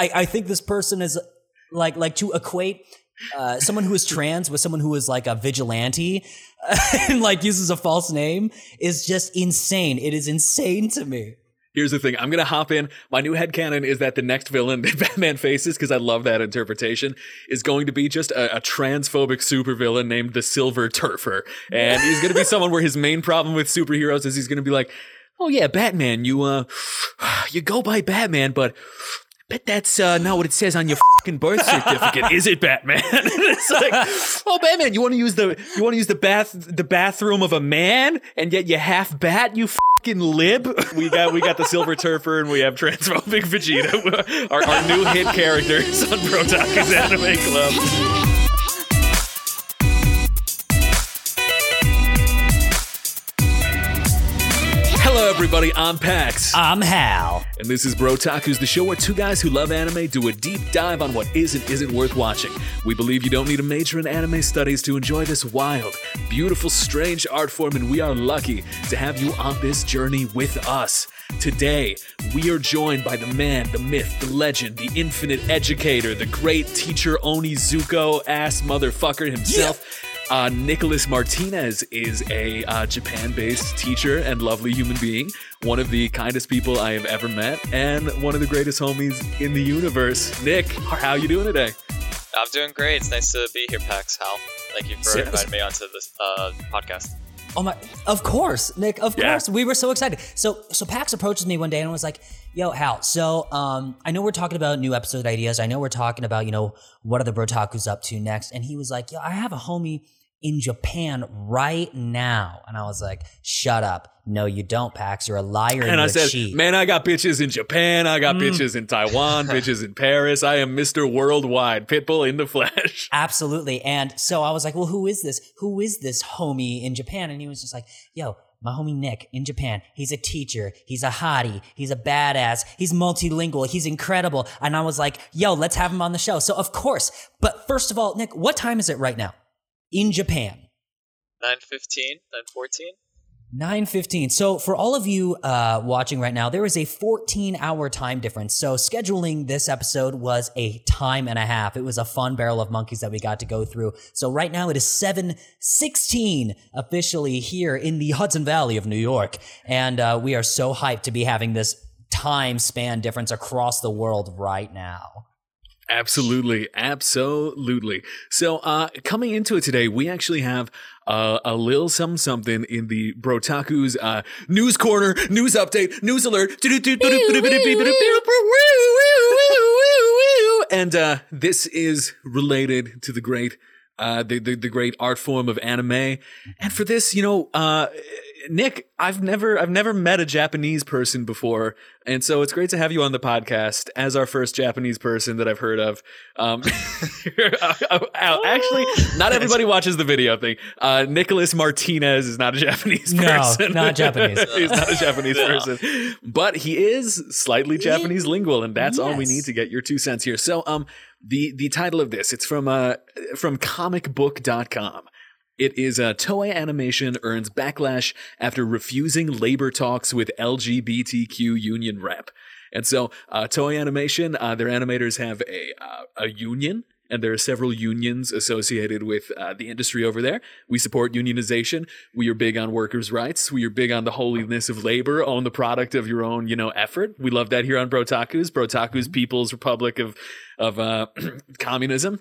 I, I think this person is like like to equate uh, someone who is trans with someone who is like a vigilante and like uses a false name is just insane. It is insane to me. Here's the thing. I'm going to hop in. My new head headcanon is that the next villain that Batman faces, because I love that interpretation, is going to be just a, a transphobic supervillain named the Silver Turfer. And he's going to be someone where his main problem with superheroes is he's going to be like, oh yeah, Batman, you, uh, you go by Batman, but bet that's uh, not what it says on your fucking birth certificate, is it, Batman? it's like, oh, Batman, you want to use the you want to use the bath the bathroom of a man, and yet you half bat, you fucking lib. We got we got the Silver Turfer, and we have transphobic Vegeta, our, our new hit characters on Brotaku's Anime Club. Everybody. I'm Pax. I'm Hal. And this is Bro Brotaku's, the show where two guys who love anime do a deep dive on what is and isn't worth watching. We believe you don't need a major in anime studies to enjoy this wild, beautiful, strange art form, and we are lucky to have you on this journey with us. Today, we are joined by the man, the myth, the legend, the infinite educator, the great teacher Onizuka ass motherfucker himself. Uh, Nicholas Martinez is a uh, Japan based teacher and lovely human being, one of the kindest people I have ever met, and one of the greatest homies in the universe. Nick, how you doing today? I'm doing great. It's nice to be here, Pax Hal. Thank you for Yes. inviting me onto this uh, podcast. Oh my! Of course, Nick. Of Yeah. course, we were so excited. So, so Pax approaches me one day and was like, "Yo, Hal. So, um, I know we're talking about new episode ideas. I know we're talking about, you know, what are the Brotaku's up to next." And he was like, "Yo, I have a homie in Japan right now." And I was like, "Shut up! No, you don't, Pax. You're a liar and, And I said, cheat." man, I got bitches in Japan, I got mm. bitches in Taiwan, bitches in Paris. I am Mr. Worldwide, Pitbull in the flesh. Absolutely. And so I was like, well, who is this? Who is this homie in Japan? And he was just like, yo, my homie Nick in Japan. He's a teacher. He's a hottie. He's a badass. He's multilingual. He's incredible. And I was like, yo, let's have him on the show. So of course. But first of all, Nick, what time is it right now in Japan? 915, 914? 9.15 so for all of you uh, watching right now there is a 14 hour time difference. So scheduling this episode was a time and a half. It was a fun barrel of monkeys that we got to go through. So right now it is 7.16 officially here in the hudson valley of new york. And uh, we are so hyped to be having this time span difference across the world right now Absolutely, absolutely. So, uh, coming into it today, we actually have uh, a little some something in the Brotaku's uh, news corner, news update, news alert. And uh, this is related to the great, uh, the, the the great art form of anime. And for this, you know, uh, Nick, I've never I've never met a Japanese person before, and so it's great to have you on the podcast as our first Japanese person that I've heard of. Um, actually, not everybody watches the video thing. Uh, Nicholas Martinez is not a Japanese person. No, not Japanese. He's not a Japanese No. person, but he is slightly Japanese lingual, and that's all we need to get your two cents here. So, um, the the title of this it's from uh from comicbook.com. It is uh, Toei Animation earns backlash after refusing labor talks with LGBTQ union rep. And so, uh, Toei Animation, uh, their animators have a uh, a union, and there are several unions associated with uh, the industry over there. We support unionization. We are big on workers' rights. We are big on the holiness of labor. Own the product of your own, you know, effort. We love that here on Brotaku's, Brotaku's People's Republic of of uh, communism.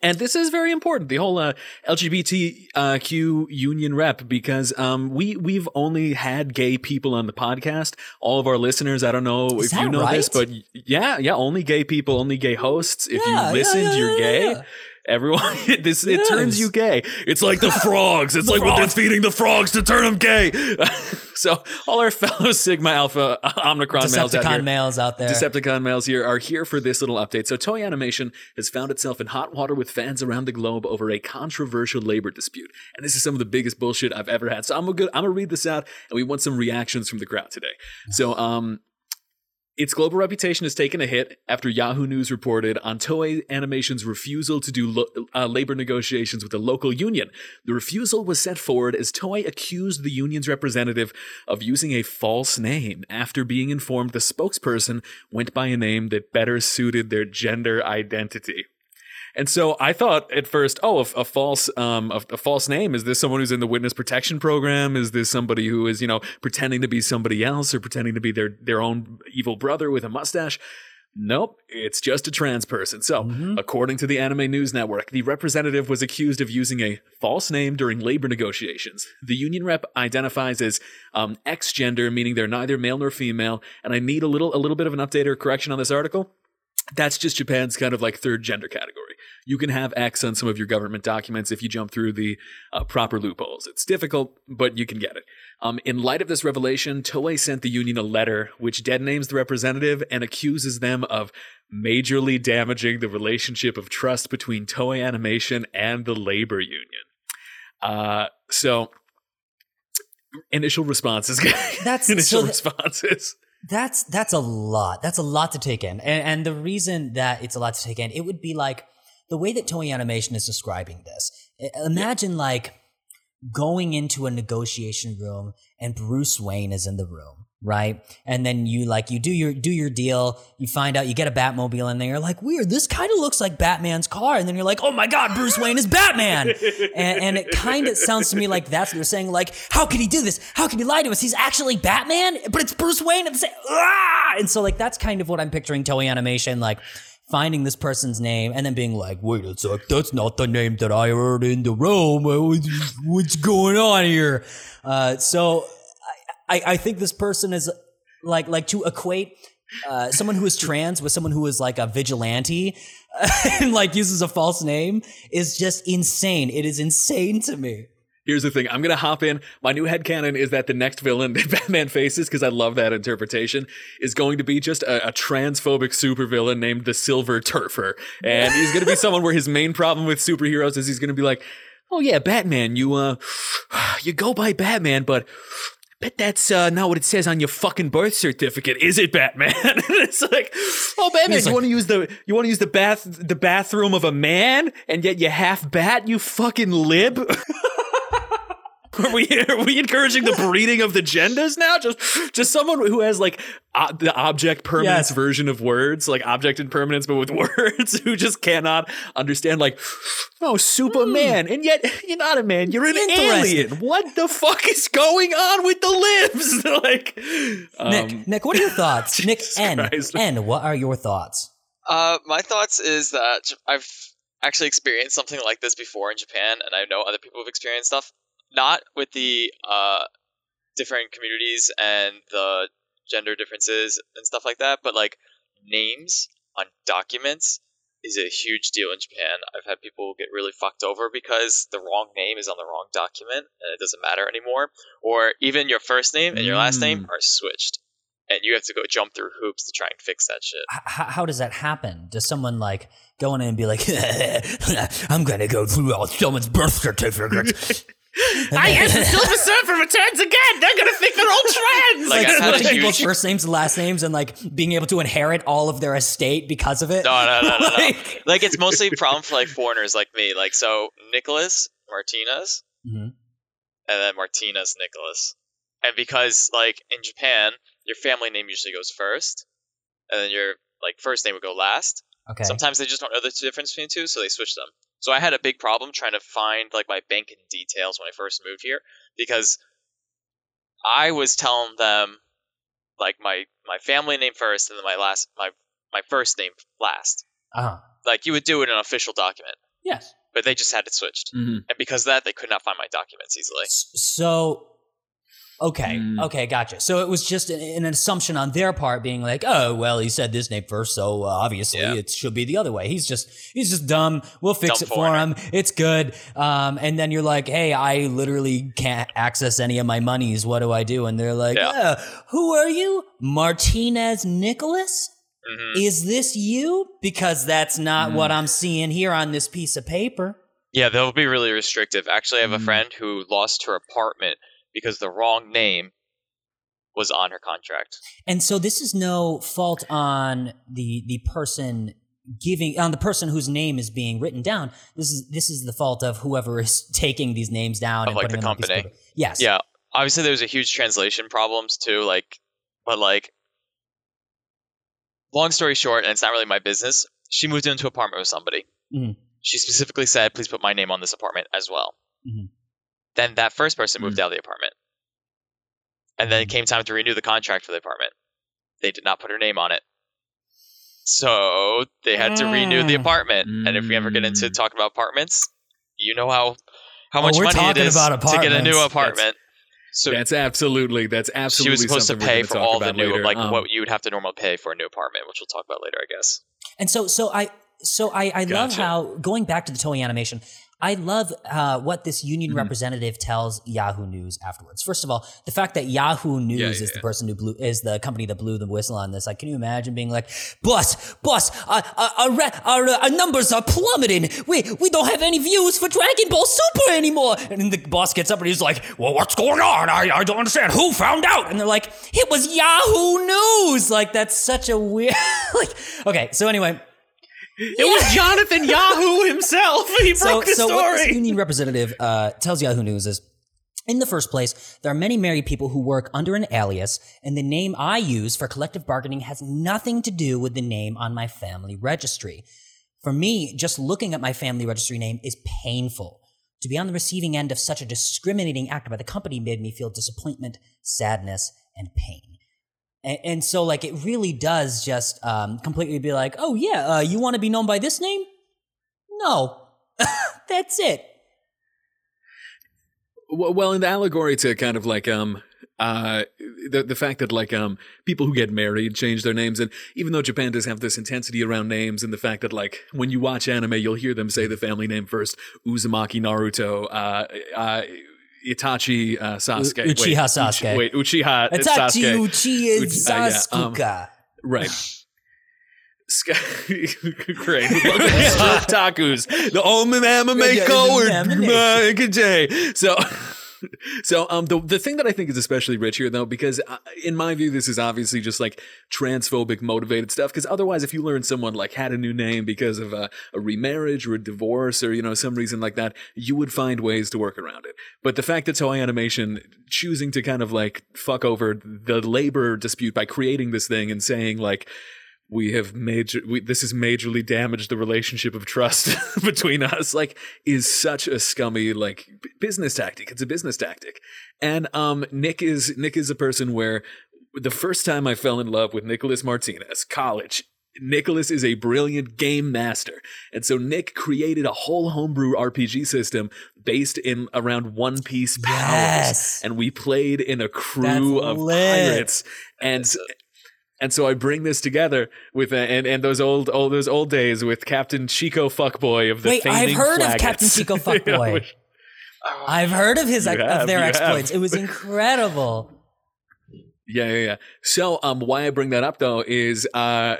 And this is very important, the whole uh, LGBTQ union rep, because um, we we've only had gay people on the podcast. All of our listeners, I don't know Is if you know this, but yeah, yeah, only gay people, only gay hosts. If Yeah, you listened, yeah, you're yeah, gay. Everyone, this it Yes. turns you gay. It's like the frogs. It's like what they're feeding the frogs to turn them gay. so all our fellow Sigma Alpha Omicron males out here, Decepticon males out there. Decepticon males here are here for this little update. So, Toei Animation has found itself in hot water with fans around the globe over a controversial labor dispute, and this is some of the biggest bullshit I've ever had. So, I'm gonna I'm gonna read this out, and we want some reactions from the crowd today. So, um. Its global reputation has taken a hit after Yahoo News reported on Toei Animation's refusal to do lo- uh, labor negotiations with a local union. The refusal was set forward as Toei accused the union's representative of using a false name after being informed the spokesperson went by a name that better suited their gender identity. And so I thought at first, oh, a, a false, um, a, a, false name. Is this someone who's in the witness protection program? Is this somebody who is, you know, pretending to be somebody else or pretending to be their their own evil brother with a mustache? Nope, it's just a trans person. So, mm-hmm. according to the Anime News Network, the representative was accused of using a false name during labor negotiations. The union rep identifies as um, X gender, meaning they're neither male nor female. And I need a little a little bit of an update or correction on this article that's just Japan's kind of like third gender category. You can have X on some of your government documents if you jump through the uh, proper loopholes. It's difficult, but you can get it. Um, in light of this revelation, Toei sent the union a letter which dead names the representative and accuses them of majorly damaging the relationship of trust between Toei Animation and the labor union. Uh, so, initial responses. That's initial so responses. That's that's a lot. That's a lot to take in. And, and the reason that it's a lot to take in, it would be like the way that Toei Animation is describing this. Imagine yeah. like going into a negotiation room and Bruce Wayne is in the room right? And then you like you do your do your deal. You find out you get a Batmobile, and then you're like, weird. This kind of looks like Batman's car. And then you're like, oh my god, Bruce Wayne is Batman. and, and, it kind of sounds to me like that's what you're saying. Like, how could he do this? How could he lie to us? He's actually Batman, but it's Bruce Wayne same. Ah! And so like that's kind of what I'm picturing Toei Animation like. Finding this person's name and then being like, wait a sec, that's not the name that I heard in the room. What's going on here? Uh, so I, I think this person is like like to equate uh, someone who is trans with someone who is like a vigilante and like uses a false name is just insane. It is insane to me. Here's the thing. I'm gonna hop in. My new head headcanon is that the next villain that Batman faces, because I love that interpretation, is going to be just a, a transphobic supervillain named the Silver Turfer. And he's gonna be someone where his main problem with superheroes is he's gonna be like, Oh yeah, Batman, you uh you go by Batman, but bet that's uh, not what it says on your fucking birth certificate, is it, Batman? it's like, oh, Batman, you like, want to use the you want to use the bath the bathroom of a man, and yet you half bat, you fucking lib. Are we are we encouraging the breeding of the genders now? Just just someone who has like uh, the object permanence yes. version of words, like object impermanence, but with words, who just cannot understand like, oh, Superman, mm. and yet you're not a man, you're an alien. What the fuck is going on with the lips? like, Nick, um, Nick, what are your thoughts? Nick N, N, what are your thoughts? Uh, my thoughts is that I've actually experienced something like this before in Japan, and I know other people have experienced stuff not with the uh, different communities and the gender differences and stuff like that, but like names on documents is a huge deal in Japan. I've had people get really fucked over because the wrong name is on the wrong document and it doesn't matter anymore. Or even your first name and your last name mm. are switched. And you have to go jump through hoops to try and fix that shit. How, how does that happen? Does someone like go in and be like, I'm going to go through all someone's birth certificate I guess the Silver Surfer returns again. They're gonna think they're all trans. Like, like switching people's first names and last names, and like being able to inherit all of their estate because of it. No, no, no, no. like, no. like it's mostly a problem for like foreigners like me. Like so, Nicholas Martinez, mm-hmm. and then Martinez Nicholas, and because like in Japan, your family name usually goes first, and then your like first name would go last. Okay. Sometimes they just don't know the difference between the two, so they switch them. So I had a big problem trying to find like my banking details when I first moved here because I was telling them like my my family name first and then my last my my first name last. Uh-huh. Like you would do it in an official document. Yes. But they just had it switched. Mm-hmm. And because that they could not find my documents easily. So Okay, mm. okay, gotcha. So it was just an, an, assumption on their part, being like, "Oh, well, he said this name first, so uh, obviously yeah. it should be the other way." He's just he's just dumb. We'll fix dumb it for him. It's good. Um, and then you're like, "Hey, I literally can't access any of my monies. What do I do?" And they're like, yeah. oh, "Who are you, Martinez Nicholas?" Mm-hmm. Is this you? Because that's not mm. what I'm seeing here on this piece of paper. Yeah, they'll be really restrictive. Actually, I have a mm. friend who lost her apartment because the wrong name was on her contract. And so this is no fault on the the person giving on the person whose name is being written down. This is this is the fault of whoever is taking these names down Of, and like, putting the them on a piece of company. Yes. Yeah, obviously there was a huge translation problems too. Like, but like, long story short, and it's not really my business. She moved into an apartment with somebody. Mhm. She specifically said, "Please put my name on this apartment as well." Mhm. Then that first person moved Mm. out of the apartment, and then it Mhm. came time to renew the contract for the apartment. They did not put her name on it, so they had to renew the Mm. apartment. And if we ever get into Mm. talking about apartments, you know how how Oh, much money it is about to get a new apartments. apartment. So that's absolutely that's absolutely. she absolutely was supposed to something pay we're for gonna talk all the about new later. like Um, what you would have to normally pay for a new apartment, which we'll talk about later, I guess. And so, so I, so I, I love how going back to the Toei animation. I love uh, what this union Mhm. representative tells Yahoo News afterwards. First of all, the fact that Yahoo News Yeah, is the yeah. person who blew is the company that blew the whistle on this. Like, can you imagine being like, "Boss, boss, our our, our, ra- our, uh, our numbers are plummeting. We we don't have any views for Dragon Ball Super anymore." And then the boss gets up and he's like, "Well, what's going on? I I don't understand. Who found out?" And they're like, "It was Yahoo News." Like, that's such a weird. like, okay, so anyway. It was Jonathan Yahoo himself. He broke the so what this story. union representative uh, tells Yahoo News is, in the first place, there are many married people who work under an alias, and the name I use for collective bargaining has nothing to do with the name on my family registry. For me, just looking at my family registry name is painful. To be on the receiving end of such a discriminating act by the company made me feel disappointment, sadness, and pain. And, and so, like, it really does just um, completely be like, oh, yeah, uh, you want to be known by this name? No. That's it. Well, in the allegory to kind of like um uh the the fact that like um people who get married change their names and even though Japan does have this intensity around names and the fact that like when you watch anime you'll hear them say the family name first Uzumaki Naruto uh uh Itachi uh, Sasuke U- Uchiha wait, Sasuke. Uchi- wait Uchiha It's Sasuke Uchiha Uchi- uh, yeah, um, Sasuke. Right. Sky- Great. Strip Takus. The Omen Anime Yeah, yeah, the. Good day. So. So um the the thing that I think is especially rich here though because uh, in my view this is obviously just like transphobic motivated stuff because otherwise if you learn someone like had a new name because of a, a remarriage or a divorce or you know some reason like that you would find ways to work around it. But the fact that Toei Animation choosing to kind of like fuck over the labor dispute by creating this thing and saying like we have major we, this has majorly damaged the relationship of trust between us like is such a scummy like b- business tactic it's a business tactic and um nick is nick is a person where the first time i fell in love with nicholas martinez college Nicholas is a brilliant game master. And so Nick created a whole homebrew RPG system based in around One Piece powers. Yes. And we played in a crew That's of lit. pirates. And and so I bring this together with uh, and and those old all those old days with Captain Chico Fuckboy of the Wait, I've heard of Captain Chico You know, Fuckboy. which- I've heard of his of have, their you have. exploits. It was incredible. Yeah, yeah, yeah. So, um, why I bring that up though is, uh,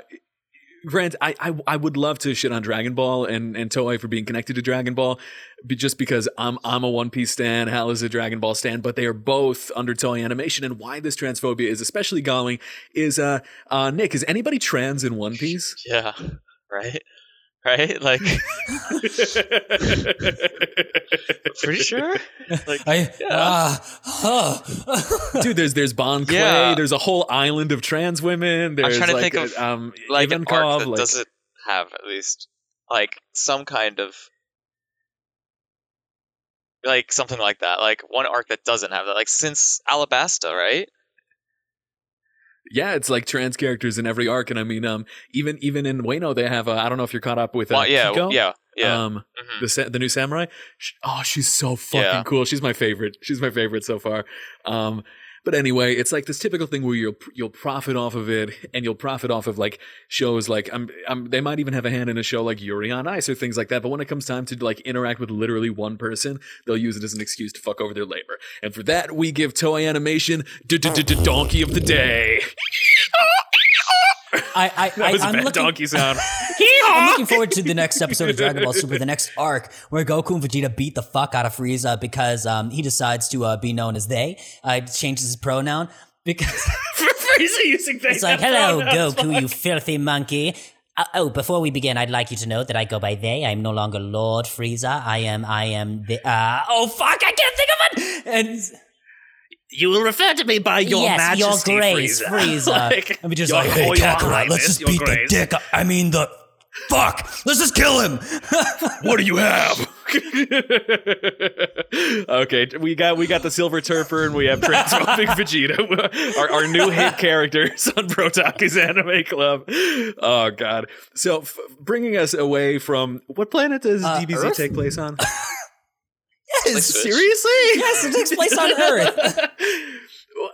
Grant, I, I, I would love to shit on Dragon Ball and, and Toei for being connected to Dragon Ball, just because I'm I'm a One Piece stan, Hal is a Dragon Ball stan, but they are both under Toei Animation, and why this transphobia is especially galling is, uh, uh, Nick, is anybody trans in One Piece? Yeah, right, right. Like, pretty sure. Like, I, Yeah. ah, huh. Dude, there's there's Bon Clay, Yeah. there's a whole island of trans women. There's trying to like, think of, um, like an Ivankov, arc that like- doesn't have at least like some kind of like something like that. Like one arc that doesn't have that. Like since Alabasta, right? Yeah, it's like trans characters in every arc, and I mean, um, even even in Wano, they have. Uh, I don't know if you're caught up with. Uh, well, yeah, Kiku, yeah, yeah. Um, Mhm. the sa- the new samurai. Sh- Oh, she's so fucking Yeah. cool. She's my favorite. She's my favorite so far. Um, but anyway, it's like this typical thing where you'll you'll profit off of it, and you'll profit off of like shows like um, um they might even have a hand in a show like Yuri on Ice or things like that. But when it comes time to like interact with literally one person, they'll use it as an excuse to fuck over their labor. And for that, we give Toei Animation Donkey of the Day. I, I, That was I, a I'm bad looking, donkey sound. I'm looking forward to the next episode of Dragon Ball Super, the next arc, where Goku and Vegeta beat the fuck out of Frieza because um, he decides to uh, be known as they. Uh, changes his pronoun. because Frieza using face. it's like, hello, Goku, you filthy monkey. Uh, oh, before we begin, I'd like you to know that I go by they. I'm no longer Lord Frieza. I am, I am the. Uh, oh fuck! I can't think of it. And You will refer to me by your yes, majesty, your grace, Frieza. Frieza. Like, and we just like, hey, Kakarot, let's just beat the dick. I mean the. Fuck! Let's just kill him. What do you have? okay, we got we got the Silver Turfer and we have Transforming Vegeta, our, our new hit characters on Brotaku's Anime Club. Oh God! So, f- bringing us away from what planet does Uh, DBZ Earth? take place on? yes, Switch. Seriously? yes, it takes place on Earth.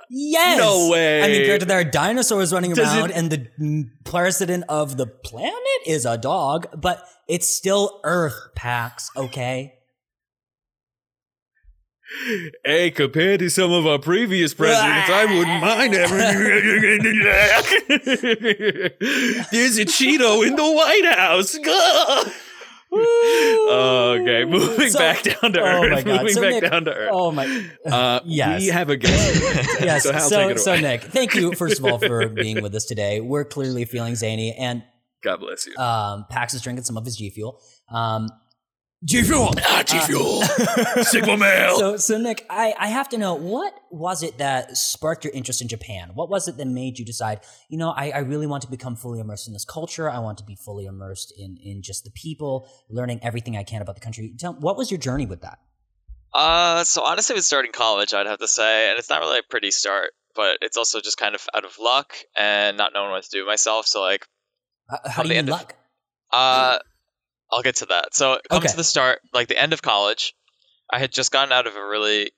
Yes. No way. I mean, compared to there are dinosaurs running Does around, it- and the president of the planet is a dog, but it's still Earth, Pax. Okay. Hey, compared to some of our previous presidents, I wouldn't mind having. There's a Cheeto in the White House. Okay, moving So- back down to oh Earth. my God. Moving So back Nick- down to Earth. Oh my. Uh, yes. We have a guest. Yes. So, So, so, take it away. Nick, thank you first of all for being with us today. We're clearly feeling zany, and God bless you. um, Pax is drinking some of his G Fuel. Um, G Fuel. ah, G Fuel. Sigma male. So, so Nick, I, I have to know what was it that sparked your interest in Japan? What was it that made you decide, you know, I, I really want to become fully immersed in this culture. I want to be fully immersed in in just the people, learning everything I can about the country. Tell, what was your journey with that? Uh, so honestly, with starting college, I'd have to say, and it's not really a pretty start, but it's also just kind of out of luck and not knowing what to do myself. So like, How, how On do the you end of- luck? uh, I'll get to that. So it comes Okay. to the start, like the end of college. I had just gotten out of a really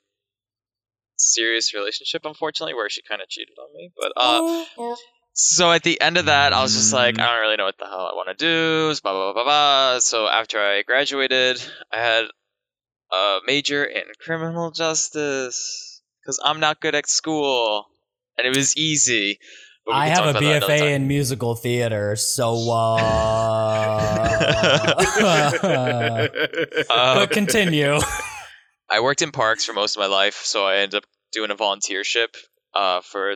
serious relationship, unfortunately, where she kind of cheated on me. But uh, so at the end of that, I was just like, I don't really know what the hell I want to do. Blah blah blah blah blah. So after I graduated, I had a major in criminal justice because I'm not good at school, and it was easy. I have a about that another BFA in musical theater, so uh, Uh, but continue. I worked in parks for most of my life, so I ended up doing a volunteership uh, for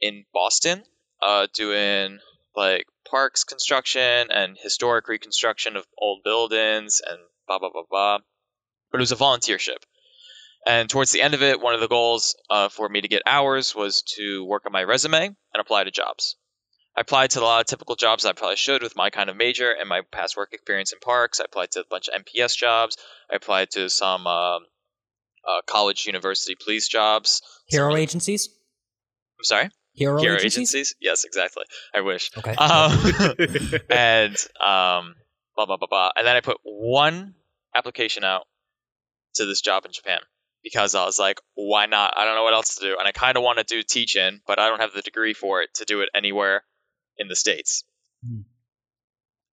in Boston, uh, doing like parks construction and historic reconstruction of old buildings and blah blah blah blah. But it was a volunteership, and towards the end of it, one of the goals uh, for me to get hours was to work on my resume and apply to jobs. I applied to a lot of typical jobs I probably should with my kind of major and my past work experience in parks. I applied to a bunch of NPS jobs. I applied to some um, uh, college, university, police jobs. Hero Some- agencies. I'm sorry, Hero, hero agencies. agencies. Yes, exactly. I wish. Okay. Um, and um, blah blah blah blah. And then I put one application out to this job in Japan because I was like, why not? I don't know what else to do, and I kind of want to do teaching, but I don't have the degree for it to do it anywhere in the states. Hmm.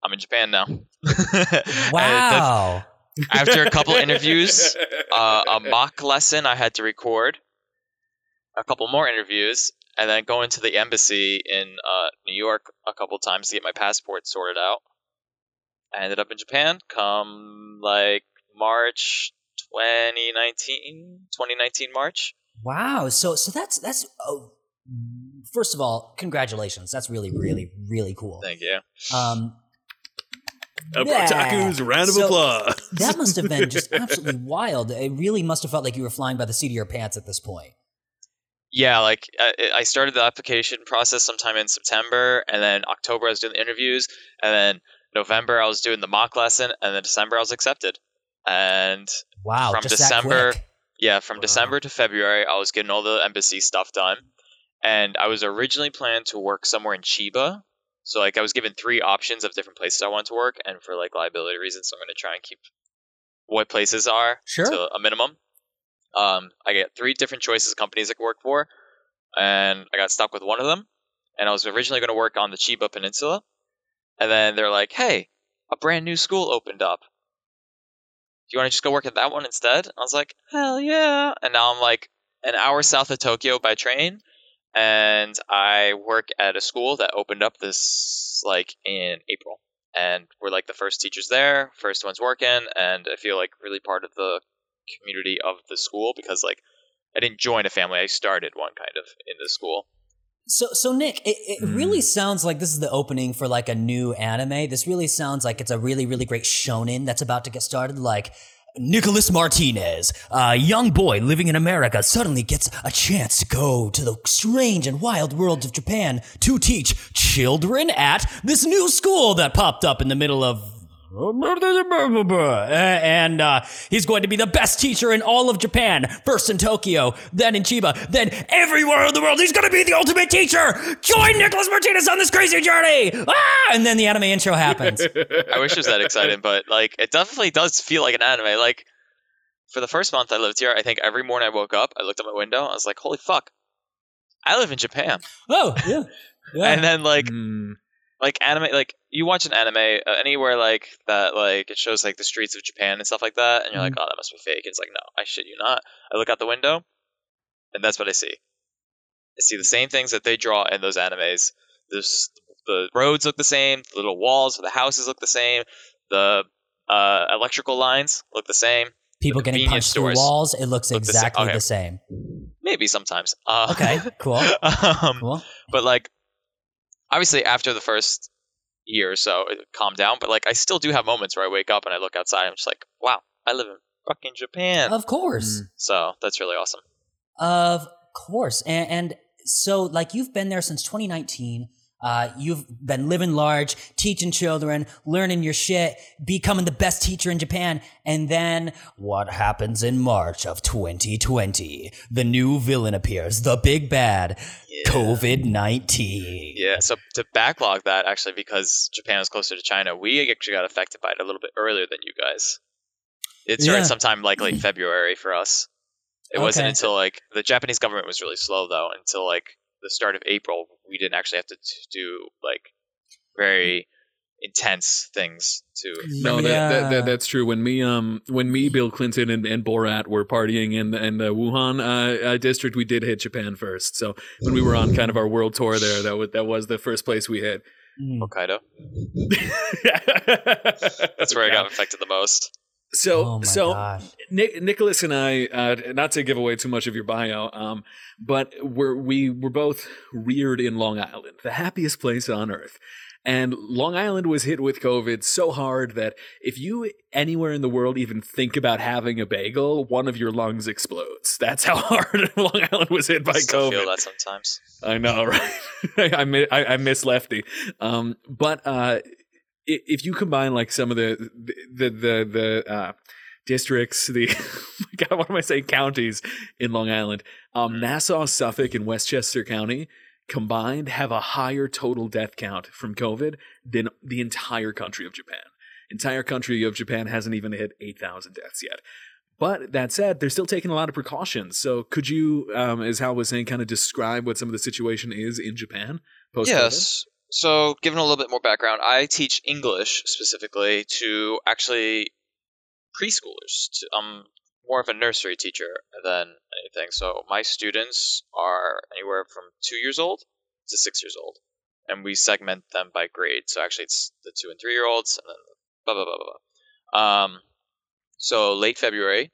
I'm in Japan now. Wow. after a couple interviews, uh, a mock lesson I had to record, a couple more interviews, and then go into the embassy in uh, New York a couple times to get my passport sorted out. I ended up in Japan come like March 2019, 2019 March. Wow. So so that's that's oh, first of all, congratulations. That's really really really cool. Thank you. Um, A Yeah. Brotaku's round of So- applause. that must have been just absolutely wild. It really must have felt like you were flying by the seat of your pants at this point. Yeah, like I, I started the application process sometime in September, and then October I was doing the interviews, and then November I was doing the mock lesson, and then December I was accepted. And Wow. From December- yeah, from Wow. December to February I was getting all the embassy stuff done, and I was originally planned to work somewhere in Chiba. So like I was given three options of different places I wanted to work, and for like liability reasons, I'm going to try and keep what places are Sure. to a minimum. Um, I get three different choices of companies I could work for, and I got stuck with one of them. And I was originally going to work on the Chiba Peninsula, and then they're like, "Hey, a brand new school opened up. Do you want to just go work at that one instead?" I was like, "Hell yeah!" And now I'm like an hour south of Tokyo by train, and I work at a school that opened up this like in April, and we're like the first teachers there, first ones working, and I feel like really part of the community of the school because like I didn't join a family. I started one kind of in the school. So, so Nick, it, it really Mm. sounds like this is the opening for like a new anime. This really sounds like it's a really, really great shonen that's about to get started. Like Nicholas Martinez, a young boy living in America, suddenly gets a chance to go to the strange and wild world of Japan to teach children at this new school that popped up in the middle of. And uh, he's going to be the best teacher in all of Japan. First in Tokyo, then in Chiba, then everywhere in the world. He's going to be the ultimate teacher. Join Nicholas Martinez on this crazy journey. Ah! And then the anime intro happens. I wish it was that exciting, but like it definitely does feel like an anime. Like for the first month I lived here, I think every morning I woke up, I looked at my window, I was like, "Holy fuck, I live in Japan." oh, yeah. yeah. And then like Mm. Like anime, like you watch an anime uh, anywhere like that, like it shows like the streets of Japan and stuff like that, and you're like, "Oh, that must be fake." It's like, no, I shit you not. I look out the window, and that's what I see. I see the same things that they draw in those animes. There's the roads look the same, the little walls of the houses look the same, the uh, electrical lines look the same. People the getting punched through walls. It looks look the sa- exactly okay. the same. Maybe sometimes. Uh, Okay, cool. um, Cool. but like, obviously, after the first year or so, it calmed down. But like, I still do have moments where I wake up and I look outside. and I'm just like, wow, I live in fucking Japan. Of course. Mm. So that's really awesome. Of course. And, and so, like, you've been there since 2019. Uh, you've been living large, teaching children, learning your shit, becoming the best teacher in Japan. And then what happens in March of 2020? The new villain appears, the big bad, COVID 19. Yeah. So to backlog that, actually, because Japan is closer to China, we actually got affected by it a little bit earlier than you guys. It started Yeah. sometime like late February for us. It wasn't until like the Japanese government was really slow though. Until like the start of April, we didn't actually have to t- do like very intense things to. No, that, that, that that's true. When me, um, when me, Bill Clinton, and, and Borat were partying in in the Wuhan uh, uh, district, we did hit Japan first. So when we were on kind of our world tour there, that was that was the first place we hit. Mm. Hokkaido. That's That's where I got affected the most. So oh my so gosh. Nick, Nicholas and I, uh, not to give away too much of your bio, um, but we're, we were both reared in Long Island, the happiest place on earth. And Long Island was hit with COVID so hard that if you anywhere in the world even think about having a bagel, one of your lungs explodes. That's how hard Long Island was hit by COVID. I still COVID. feel that sometimes. I know, right? I, mi- I I miss Lefty. Um, but uh, i- if you combine like some of the the the the uh, districts, the God, what am I saying? Counties in Long Island, um, Nassau, Suffolk, and Westchester County combined have a higher total death count from COVID than the entire country of Japan. Entire country of Japan hasn't even hit eight thousand deaths yet. But that said, they're still taking a lot of precautions. So could you, um, as Hal was saying, kind of describe what some of the situation is in Japan post Yes. So, given a little bit more background, I teach English specifically to actually preschoolers. To, I'm more of a nursery teacher than anything. So, my students are anywhere from two years old to six years old, and we segment them by grade. So, actually, it's the two and three year olds, and then blah blah blah blah blah. Um, so late February,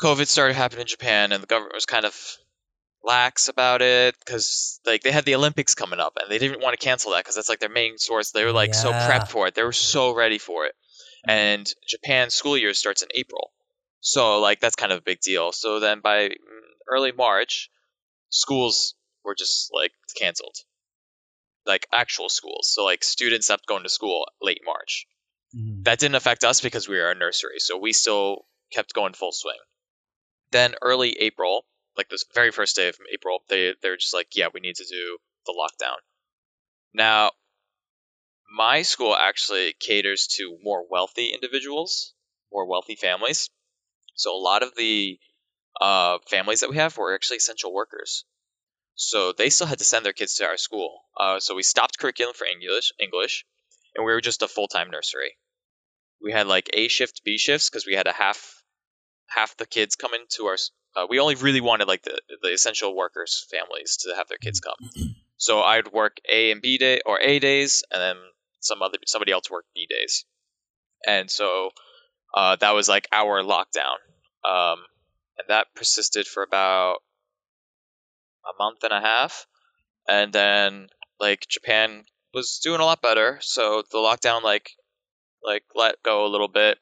COVID started happening in Japan, and the government was kind of lax about it because like they had the Olympics coming up and they didn't want to cancel that because that's like their main source. They were like so prepped for it. They were so ready for it. And Japan school year starts in April. So like that's kind of a big deal. So then by mm, early March, schools were just like canceled. Like actual schools. So like students stopped going to school late March. Mm. That didn't affect us because we were a nursery, so we still kept going full swing. Then early April, like this very first day of April, they they're just like, yeah, we need to do the lockdown. Now, my school actually caters to more wealthy individuals, more wealthy families. So a lot of the uh, families that we have were actually essential workers. So they still had to send their kids to our school. Uh, so we stopped curriculum for English, English, and we were just a full time nursery. We had like A shift, B shifts because we had a half half the kids come into our. Uh, we only really wanted like the the essential workers families to have their kids come. So I'd work A and B day or A days, and then some other somebody else worked B days, and so uh, that was like our lockdown. Um, and that persisted for about a month and a half, and then like Japan was doing a lot better, so the lockdown like like let go a little bit,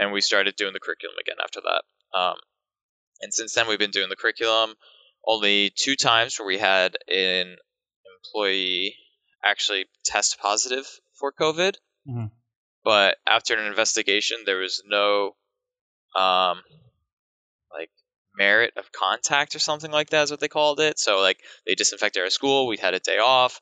and we started doing the curriculum again after that. Um, and since then we've been doing the curriculum. Only two times where we had an employee actually test positive for COVID. Mhm. But after an investigation, there was no, um, like merit of contact or something like that is what they called it. So like they disinfected our school. We had a day off,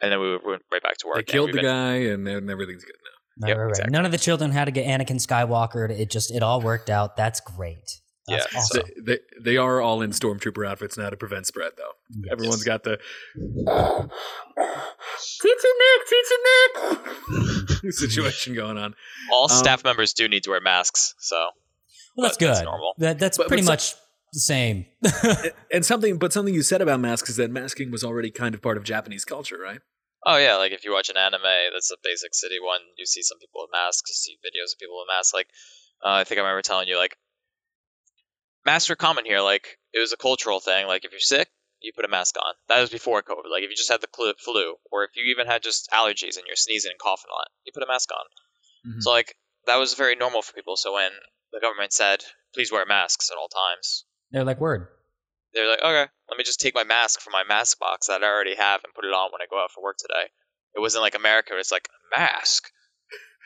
and then we went right back to work. They killed the been- guy, and, and everything's good now. Right, Yep, right, right. exactly. None of the children had to get Anakin Skywalker. It just it all worked out. That's great. That's Yeah, awesome. They, they, they are all in stormtrooper outfits now to prevent spread, though. Yes. Everyone's got the Teacher Nick, Teacher Nick situation going on. All Um, staff members do need to wear masks. So well, that's but that's good. normal. That, that's But- but pretty so- much the same. And something, but something you said about masks is that masking was already kind of part of Japanese culture, right? Oh yeah, like if you watch an anime, that's a basic city one. You see some people with masks. You see videos of people with masks. Like uh, I think I remember telling you, like masks are common here. Like it was a cultural thing. Like if you're sick, you put a mask on. That was before COVID. Like if you just had the flu, or if you even had just allergies and you're sneezing and coughing a lot, you put a mask on. Mhm. So like that was very normal for people. So when the government said, "Please wear masks at all times," They're like word. they're like, okay, let me just take my mask from my mask box that I already have and put it on when I go out for work today. It wasn't like America. It's like a mask.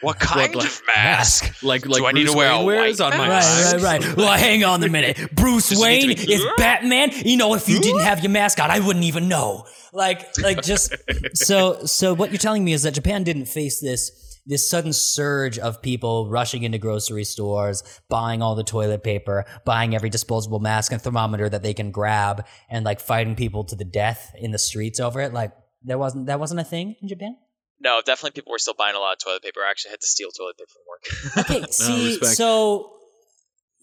What kind like, of mask? Like, like Do I need Bruce to wear a Wayne wears white on my mask? Right, right, right. Well, hang on a minute. Bruce Just Wayne need to- is Batman. You know, if you didn't have your mask on, I wouldn't even know. Like, like just so. So what you're telling me is that Japan didn't face this this sudden surge of people rushing into grocery stores, buying all the toilet paper, buying every disposable mask and thermometer that they can grab, and like fighting people to the death in the streets over it. Like, there wasn't that wasn't a thing in Japan. No, definitely people were still buying a lot of toilet paper. I actually had to steal toilet paper from work. Okay, see, respect. so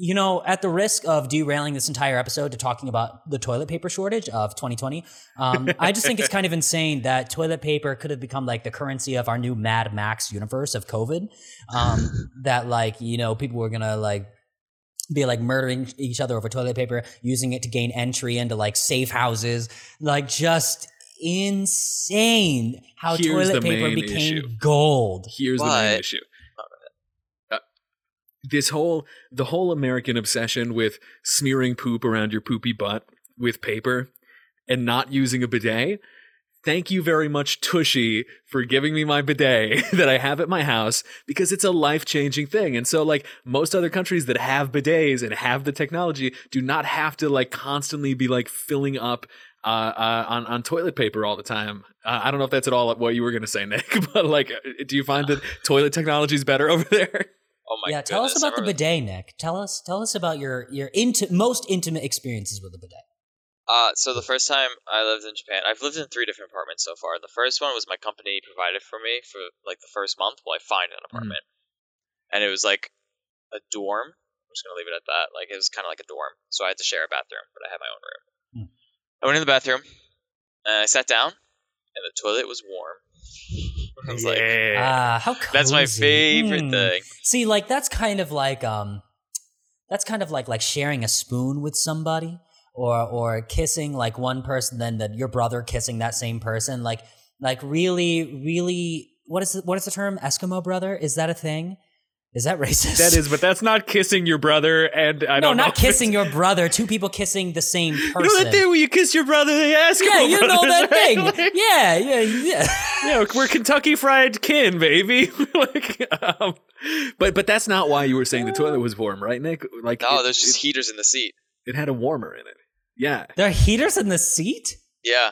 you know, at the risk of derailing this entire episode to talking about the toilet paper shortage of 2020, um, I just think it's kind of insane that toilet paper could have become like the currency of our new Mad Max universe of COVID. Um, that like you know people were gonna like be like murdering each other over toilet paper, using it to gain entry into like safe houses, like just insane how Here's toilet paper became issue. gold. Here's the main issue. This whole the whole American obsession with smearing poop around your poopy butt with paper and not using a bidet. Thank you very much, Tushy, for giving me my bidet that I have at my house because it's a life changing thing. And so, like most other countries that have bidets and have the technology, do not have to like constantly be like filling up uh, uh, on on toilet paper all the time. Uh, I don't know if that's at all what you were going to say, Nick, but like, do you find that toilet technology is better over there? Oh my yeah, tell us goodness, about the bidet, Nick. Tell us, tell us about your your inti- most intimate experiences with the bidet. Uh, so the first time I lived in Japan, I've lived in three different apartments so far. The first one was my company provided for me for like the first month while I find an apartment, and it was like a dorm. I'm just gonna leave it at that. Like it was kind of like a dorm, so I had to share a bathroom, but I had my own room. I went in the bathroom, and I sat down, and the toilet was warm. I was like, Ah, how cozy. that's my favorite Mm. thing. See, like that's kind of like um, that's kind of like like sharing a spoon with somebody, or or kissing like one person, then that your brother kissing that same person. Like like really, really, what is it, what is the term? Eskimo brother? Is that a thing? Is that racist? that is, but that's not kissing your brother. And I no, don't know No, not if kissing your brother. Two people kissing the same person. You know that thing where you kiss your brother? They ask you. yeah, you know that thing. Yeah, yeah, yeah. yeah, we're Kentucky Fried Kin, baby. like, um, but but that's not why you were saying the toilet was warm, right, Nick? Like, No, it, there's just it, heaters in the seat. it had a warmer in it. Yeah, There are heaters in the seat? Yeah,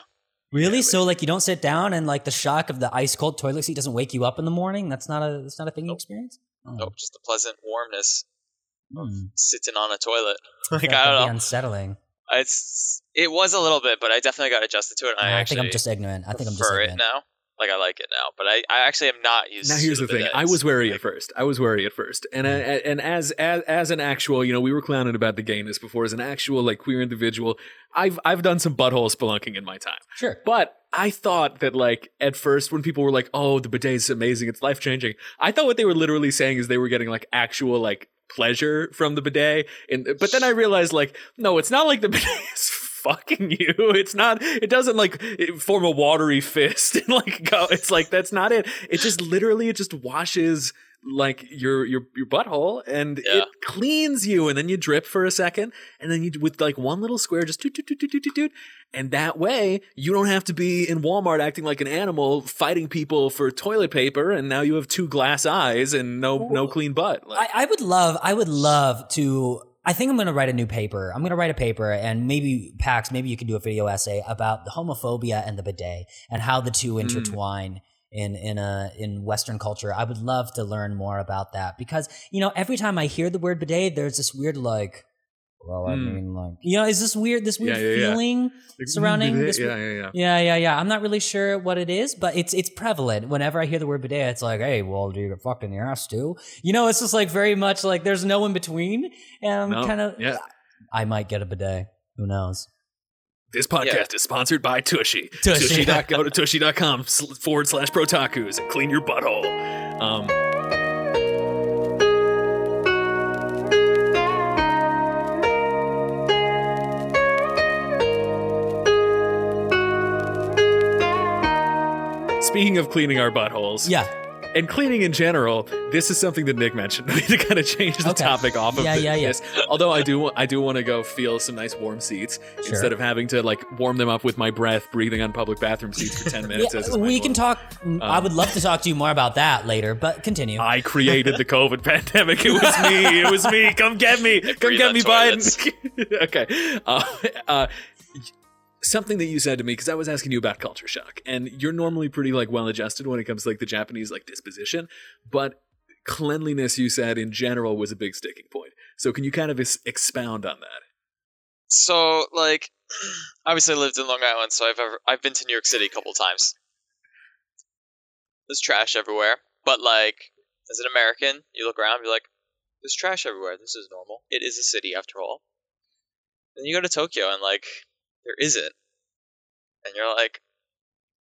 Really? so like you don't sit down and like the shock of the ice cold toilet seat doesn't wake you up in the morning? That's not a that's not a thing you experience? Oh. nope, just the pleasant warmness Hmm. sitting on a toilet. Like I don't know. unsettling. It's it was a little bit, but I definitely got adjusted to it. And I, I, actually think I'm just ignorant. I think I'm just prefer it now. Like I like it now, but I, I actually am not used. Now to here's the thing. I was wary Like, at first. I was wary at first, and I, and as as as an actual, you know, we were clowning about the gayness before. As an actual like queer individual, I've I've done some butthole spelunking in my time. Sure. But I thought that like at first when people were like, "Oh, the bidet is amazing, it's life changing," I thought what they were literally saying is they were getting like actual like pleasure from the bidet. And but then I realized like, no, it's not like the bidet is fucking you. It's not. It doesn't like form a watery fist and like go. It's like that's not it. It just literally it just washes like your your your butthole and Yeah. it cleans you and then you drip for a second and then you with like one little square just toot toot toot toot toot toot, toot and that way you don't have to be in Walmart acting like an animal fighting people for toilet paper and now you have two glass eyes and no no clean butt like, I, I would love, I would love to. I think I'm going to write a new paper. I'm going to write a paper, and maybe Pax, maybe you can do a video essay about the homophobia and the bidet and how the two mm. intertwine in in a in Western culture. I would love to learn more about that because you know every time I hear the word bidet, there's this weird like. Well, I Mm. mean, like you know, is this weird? This weird Yeah, yeah, yeah. feeling surrounding this. yeah yeah yeah Yeah, yeah, yeah. I'm not really sure what it is, but it's it's prevalent. Whenever I hear the word bidet, it's like, hey, well, do you get fucked in the ass too? You know, it's just like very much like there's no in between, and I'm No, kind of. yeah. I might get a bidet. Who knows? This podcast Yeah. is sponsored by Tushy. Tushy. Tushy. go to tushy.com forward slash brotakus and clean your butthole. Um, speaking of cleaning our buttholes, Yeah, and cleaning in general, this is something that Nick mentioned We need to kind of change the Okay. topic off of Yeah, yeah, yeah. this. Although I do, I do want to go feel some nice warm seats Sure. instead of having to like warm them up with my breath, breathing on public bathroom seats for ten minutes. yeah. as is my We can norm. talk. I would love to talk to you more about that later, but continue. I created the COVID pandemic. It was me. It was me. Come get me. Come breathe get me, toilets. Biden. okay. Uh, uh, something that you said to me because I was asking you about culture shock, and you're normally pretty like well adjusted when it comes to like the Japanese like disposition, but cleanliness you said in general was a big sticking point. So can you kind of ex- expound on that? So, like, obviously, I lived in Long Island, so I've ever I've been to New York City a couple times. There's trash everywhere, but like, as an American, you look around, you're like, "There's trash everywhere. This is normal. It is a city, after all." Then you go to Tokyo, and like, there isn't, and you're like,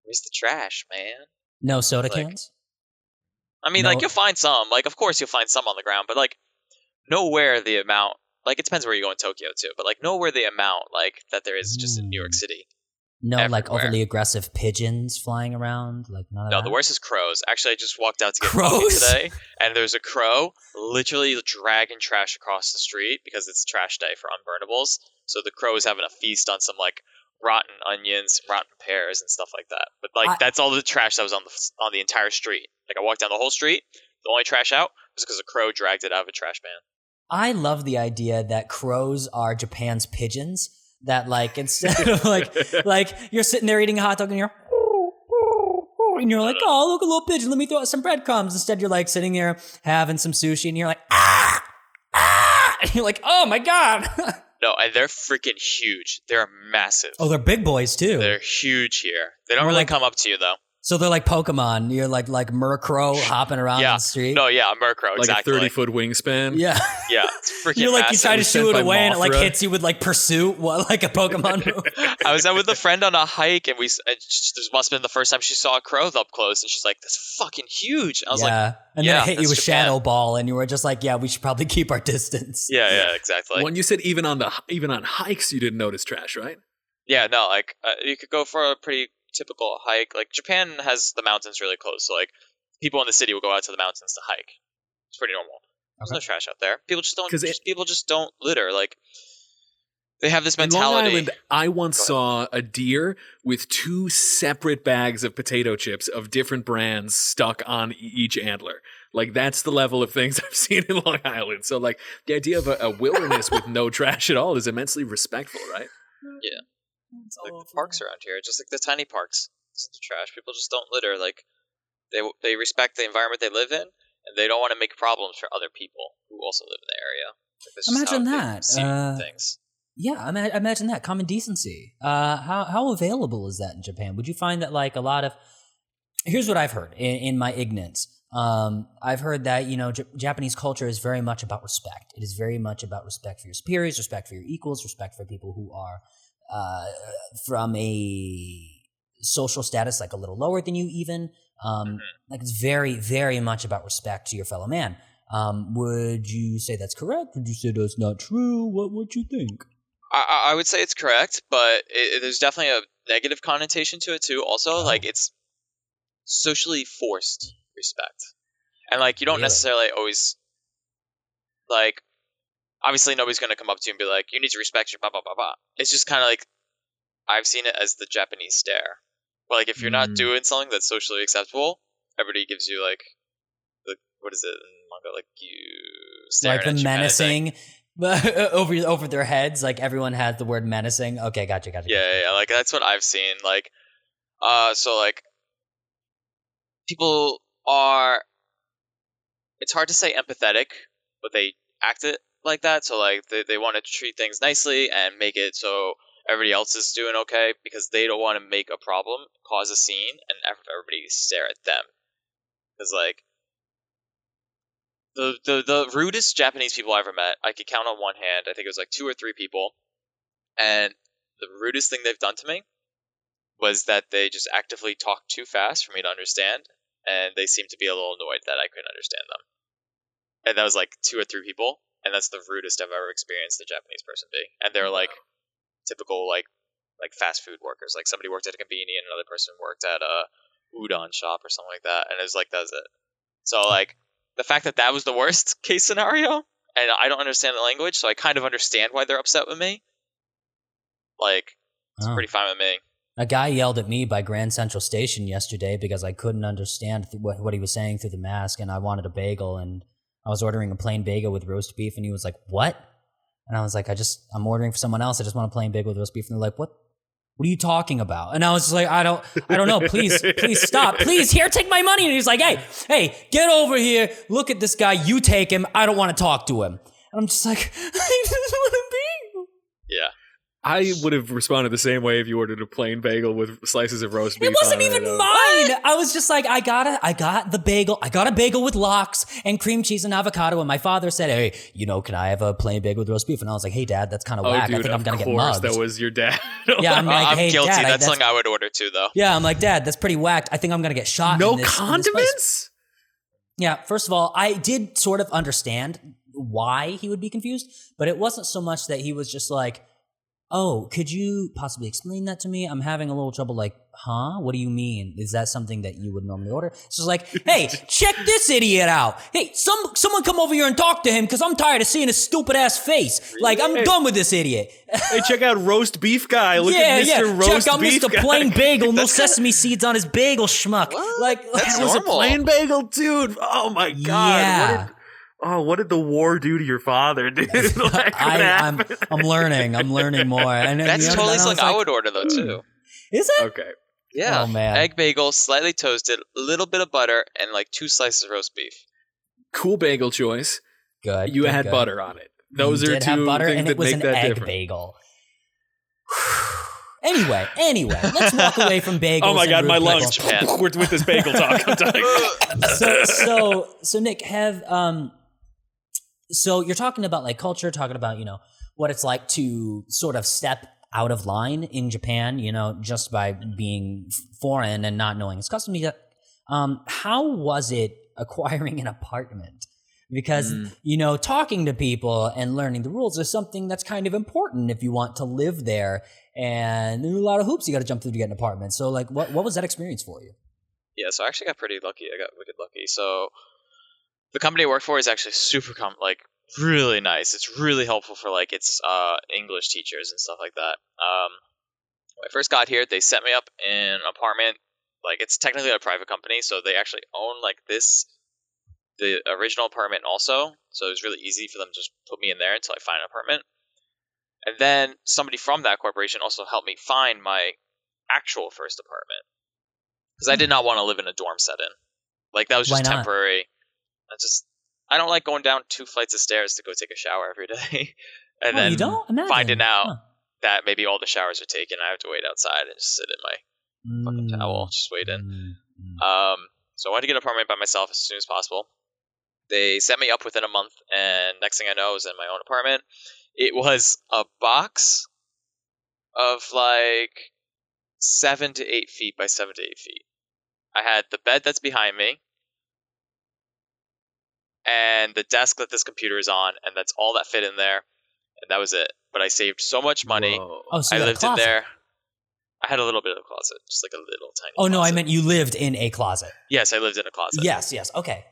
"Where's the trash, man?" no soda like- cans. I mean, No. like, you'll find some. Like, of course, you'll find some on the ground, but like, nowhere the amount. Like, it depends where you go in Tokyo too, but like, nowhere the amount like that there is just in New York Mm. City. No, like overly aggressive pigeons flying around. Like none of No, that. the worst is crows. Actually, I just walked out to get coffee Crows? today, and there's a crow literally dragging trash across the street because it's trash day for unburnables. So the crow is having a feast on some like rotten onions, rotten pears, and stuff like that. But like I- that's all the trash that was on the on the entire street. Like I walked down the whole street. The only trash out was because a crow dragged it out of a trash can. I love the idea that crows are Japan's pigeons. That like instead of like like you're sitting there eating a hot dog and you're and you're like, oh look a little pigeon, let me throw out some breadcrumbs. Instead, you're like sitting there having some sushi and you're like, ah, ah, and you're like, oh my god. No, and they're freaking huge. They're massive. oh, they're big boys too. They're huge here. They don't More really like- come up to you though. So they're like Pokemon. You're like like Murkrow hopping around Yeah. the street. No, yeah, a Murkrow, Like exactly. a thirty foot wingspan. Yeah. Yeah, it's freaking You're like you try to was sent shoo it by away and it like hits you with like pursuit, what like a Pokemon move. I was out with a friend on a hike, and we s- and sh- this must have been the first time she saw a crow up close, and she's like, "That's fucking huge." I was like, yeah. and then yeah, it hit you with Japan. Shadow Ball, and you were just like, yeah, we should probably keep our distance. "Yeah, yeah, exactly." when you said even on the even on hikes you didn't notice trash, right? yeah, no, like uh, you could go for a pretty typical hike. Like Japan has the mountains really close, so like people in the city will go out to the mountains to hike. It's pretty normal. There's no trash out there. People just don't. 'Cause it- just- people just don't litter. Like they have this In Long mentality. Island, I once saw a deer with two separate bags of potato chips of different brands stuck on each antler. Like that's the level of things I've seen in Long Island. So like the idea of a, a wilderness with no trash at all is immensely respectful, right? Like the parks around here, just like the tiny parks. It's the trash. People just don't litter. Like they they respect the environment they live in, and they don't want to make problems for other people who also live in the area. Like, Imagine that, uh, things. Yeah, I mean, imagine that common decency. Uh, how how available is that in Japan? Would you find that like a lot of here's what I've heard in, in my ignorance. Um, I've heard that you know J- Japanese culture is very much about respect. It is very much about respect for your superiors, respect for your equals, respect for people who are uh, from a social status like a little lower than you, even. Um, Like it's very, very much about respect to your fellow man. Um, would you say that's correct? Would you say that's not true? What would you think? I, I- would say it's correct, but it- there's definitely a negative connotation to it too. Also, Oh. like it's socially forced respect, and like you don't Really? necessarily always like. Obviously, nobody's gonna come up to you and be like, "You need to respect your blah blah blah blah." It's just kind of like I've seen it as the Japanese stare. Like if you're not Mm. doing something that's socially acceptable, everybody gives you like the what is it in manga like you like the at you kinda menacing over over their heads. Like everyone has the word menacing. Okay, gotcha, gotcha. Yeah, yeah, yeah, like that's what I've seen. Like, uh, so like, people are. It's hard to say empathetic, but they act it like that. So like, they they want to treat things nicely and make it so everybody else is doing okay because they don't want to make a problem, cause a scene, and everybody stare at them. Because like. The, the the rudest Japanese people I ever met, I could count on one hand. I think it was like two or three people, and the rudest thing they've done to me was that they just actively talked too fast for me to understand, and they seemed to be a little annoyed that I couldn't understand them. And that was like two or three people, and that's the rudest I've ever experienced a Japanese person be. And they're like typical like like fast food workers. Like somebody worked at a convenience, and another person worked at a udon shop or something like that, and it was like that's it. So like the fact that that was the worst case scenario, and I don't understand the language, so I kind of understand why they're upset with me. Like it's Oh. pretty fine with me. A guy yelled at me by Grand Central Station yesterday because I couldn't understand th- what, what he was saying through the mask, and I wanted a bagel, and I was ordering a plain bagel with roast beef, and he was like, "What?" And I was like, "I just I'm ordering for someone else. I just want a plain bagel with roast beef." And they're like, "What? What are you talking about?" And I was just like, "I don't, I don't know. Please, please stop. Please, here, take my money." And he's like, "Hey, hey, get over here. Look at this guy. You take him. I don't want to talk to him." And I'm just like, I just want a bagel. Yeah. I would have responded the same way if you ordered a plain bagel with slices of roast beef. It wasn't on even uh, mine. I was just like, I got it. I got the bagel. I got a bagel with lox and cream cheese and avocado. And my father said, "Hey, you know, can I have a plain bagel with roast beef?" And I was like, "Hey, Dad, that's kind of Oh, whack. dude, I think I'm gonna get course mugged." that was your dad. Yeah, I'm like, I'm "Hey, guilty. Dad, I- that's, that's- something I would order too, though. yeah, I'm like, Dad, that's pretty whacked. I think I'm gonna get shot. no in this- in this place." condiments. Yeah, first of all, I did sort of understand why he would be confused, but it wasn't so much that he was just like, "Oh, could you possibly explain that to me? I'm having a little trouble." Like, huh? What do you mean? Is that something that you would normally order? It's just like, "Hey, check this idiot out. Hey, some someone come over here and talk to him because I'm tired of seeing his stupid ass face. Like, I'm Hey. done with this idiot." hey, check out roast beef guy. Look yeah, at Mr. yeah. Roast Check out beef Mr. guy. Plain Bagel. No sesame seeds on his bagel, schmuck. What? Like, That's It was a plain bagel, dude. Oh my god. Yeah. What did, oh, what did the war do to your father, dude? like, what I, I'm. I'm learning. I'm learning more. And That's you know, totally then I was something I would order though too. Is it? okay. Yeah. Oh, man. Egg bagel, slightly toasted, a little bit of butter, and like two slices of roast beef. Cool bagel choice. Good. You good, had good. butter on it. Those You are did two have butter, things and that it was make an that egg different. bagel. anyway, anyway, let's walk away from bagels. Oh my and god, my lungs. pickle. Japan. We're with this bagel talk. I'm dying. So, so, so, Nick, have um, so you're talking about like culture, talking about you know what it's like to sort of step out of line in Japan, you know, just by being foreign and not knowing its customs. Um, how was it acquiring an apartment? Because Mm. you know, talking to people and learning the rules is something that's kind of important if you want to live there. And there are a lot of hoops you got to jump through to get an apartment. So, like, what what was that experience for you? Yeah, so I actually got pretty lucky. I got wicked lucky. So the company I work for is actually super com- like really nice. It's really helpful for like its uh English teachers and stuff like that. Um when I first got here, they set me up in an apartment. Like it's technically a private company, so they actually own like this the original apartment also. So it was really easy for them to just put me in there until I find an apartment. And then somebody from that corporation also helped me find my actual first apartment because I did not want to live in a dorm setting. Like that was just temporary. I just I don't like going down two flights of stairs to go take a shower every day, and oh, then you don't imagine finding out Huh. that maybe all the showers are taken. I have to wait outside and just sit in my fucking Mm, towel, just waiting. mm, mm. Um, so I wanted to get an apartment by myself as soon as possible. They set me up within a month, and next thing I know, I was in my own apartment. It was a box of like seven to eight feet by seven to eight feet. I had the bed that's behind me. And the desk that this computer is on, and that's all that fit in there, and that was it. But I saved so much money. Whoa. Oh, so I you had a lived in there. I had a little bit of a closet, just like a little tiny. Oh no, I meant you lived in a closet. yes, I lived in a closet. Yes, yes. Okay.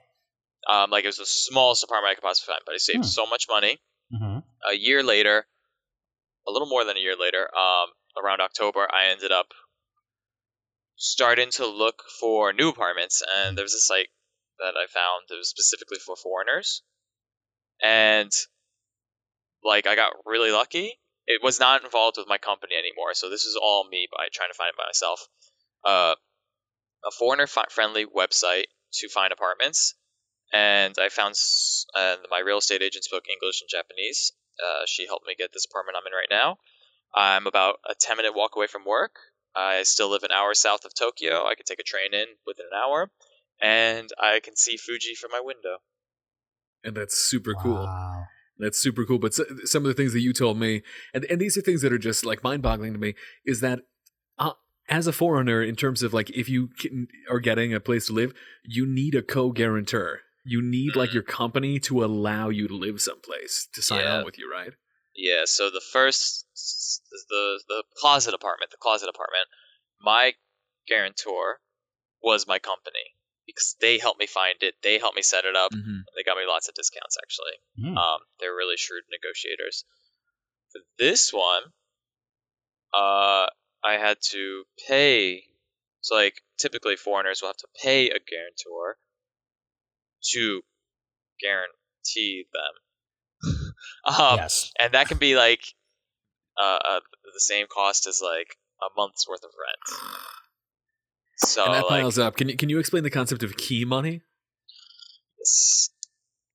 Um, like it was the smallest apartment I could possibly find, but I saved Hmm. so much money. hmm A year later, a little more than a year later, um, around October, I ended up starting to look for new apartments, and there was this site that I found that was specifically for foreigners, and like I got really lucky. It was not involved with my company anymore, so this is all me by trying to find it by myself. Uh, a foreigner friendly website to find apartments, and I found and my real estate agent spoke English and Japanese. Uh, she helped me get this apartment I'm in right now. I'm about a 10 minute walk away from work. I still live an hour south of Tokyo. I could take a train in within an hour, and I can see Fuji from my window. and that's super cool. That's super cool. But some of the things that you told me, and and these are things that are just like mind boggling to me, is that uh, as a foreigner, in terms of like if you can, are getting a place to live, you need a co guarantor. You need like Mhm. your company to allow you to live someplace to sign Yeah. on with you, right? Yeah, so the first the the closet apartment, the closet apartment, my guarantor was my company because they helped me find it. They helped me set it up. Mm-hmm. They got me lots of discounts actually. Hmm. Um, they're really shrewd negotiators. For this one, uh, I had to pay. So, like, typically foreigners will have to pay a guarantor to guarantee them. um, yes. and that can be like uh, uh, the same cost as like a month's worth of rent. So, and that like, piles up. Can you can you explain the concept of key money? this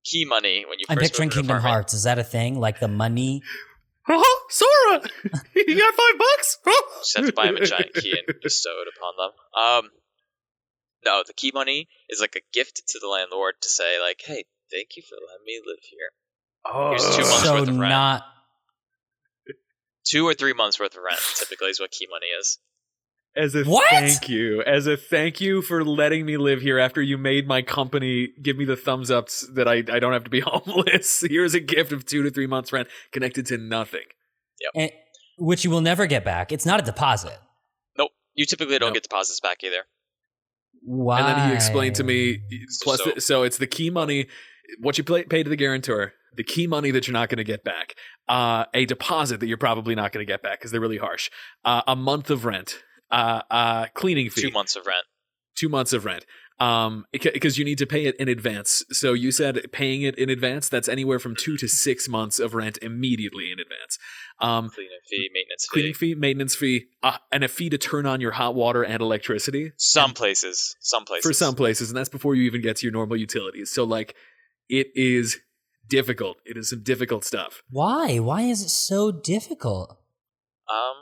key money when you I'm first picturing move to an Kingdom. Hearts. Is that a thing? Like the money? Oh, Sora, you got five bucks. Oh. just have to buy them a giant key and bestow it upon them. Um, no, the key money is like a gift to the landlord to say like, "Hey, thank you for letting me live here." Oh, Here's two months so worth of rent. not. Two or three months worth of rent typically is what key money is. As a What? thank you, as a thank you for letting me live here after you made my company give me the thumbs ups that I, I don't have to be homeless. Here's a gift of two to three months rent connected to nothing. eh, which you will never get back. It's not a deposit. Nope, you typically don't Nope. get deposits back either. Why? And then he explained to me, plus, So- the- so it's the key money, what you pay, pay to the guarantor, the key money that you're not going to get back, uh, a deposit that you're probably not going to get back because they're really harsh, uh, a month of rent, uh, uh, cleaning fee, Two months of rent. two months of rent. Um, because you need to pay it in advance. So you said paying it in advance. That's anywhere from two to six months of rent immediately in advance. Um, Cleaning fee, maintenance fee. cleaning fee, maintenance fee, uh, and a fee to turn on your hot water and electricity Some places, some places. for some places, and that's before you even get to your normal utilities. So like, it is difficult. It is some difficult stuff. Why? Why is it so difficult? Um,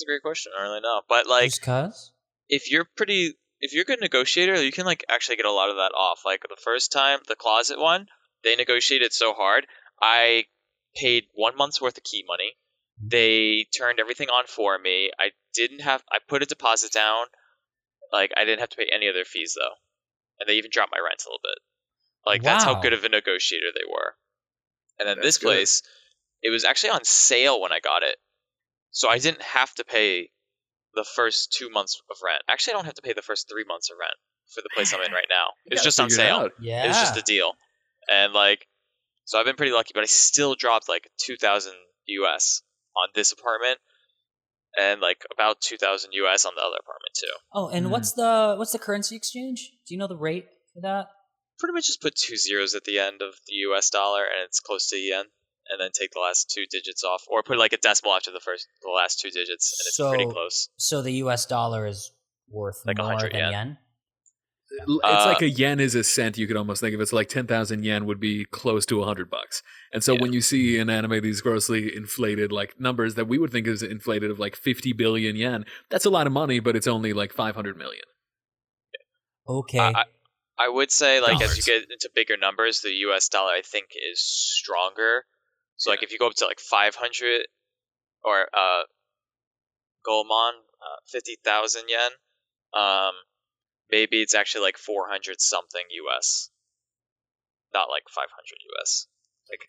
it's a great question. I don't really know, but like, Just cause? if you're pretty, if you're a good negotiator, you can like actually get a lot of that off. Like the first time, the closet one, they negotiated so hard. I paid one month's worth of key money. Mm-hmm. They turned everything on for me. I didn't have. I put a deposit down. Like I didn't have to pay any other fees though, and they even dropped my rent a little bit. Like that's how good of a negotiator they were. And then That's this good. place, it was actually on sale when I got it, so I didn't have to pay the first two months of rent. Actually, I don't have to pay the first three months of rent for the place I'm in right now. It's just on figure it sale. out. Yeah. It was just a deal, and like, so I've been pretty lucky. But I still dropped like two thousand US on this apartment, and like about two thousand US on the other apartment too. Oh, and Mhm. what's the what's the currency exchange? Do you know the rate for that? Pretty much just put two zeros at the end of the US dollar, and it's close to yen. And then take the last two digits off, or put like a decimal after the first, the last two digits, and it's pretty So- close. So the U.S. dollar is worth Like more 100 than yen. yen. It's Uh, like a yen is a cent. You could almost think of it. So like ten thousand yen would be close to hundred bucks. And so Yeah. when you see in anime these grossly inflated like numbers that we would think is inflated of like fifty billion yen, that's a lot of money, but it's only like five hundred million. Okay. I, I would say like as you get into bigger numbers, the U.S. dollar I think is stronger. So like if you go up to like 500 or uh, Goldman, uh, 50,000 yen, um, maybe it's actually like 400 something U.S. not like 500 US. Like,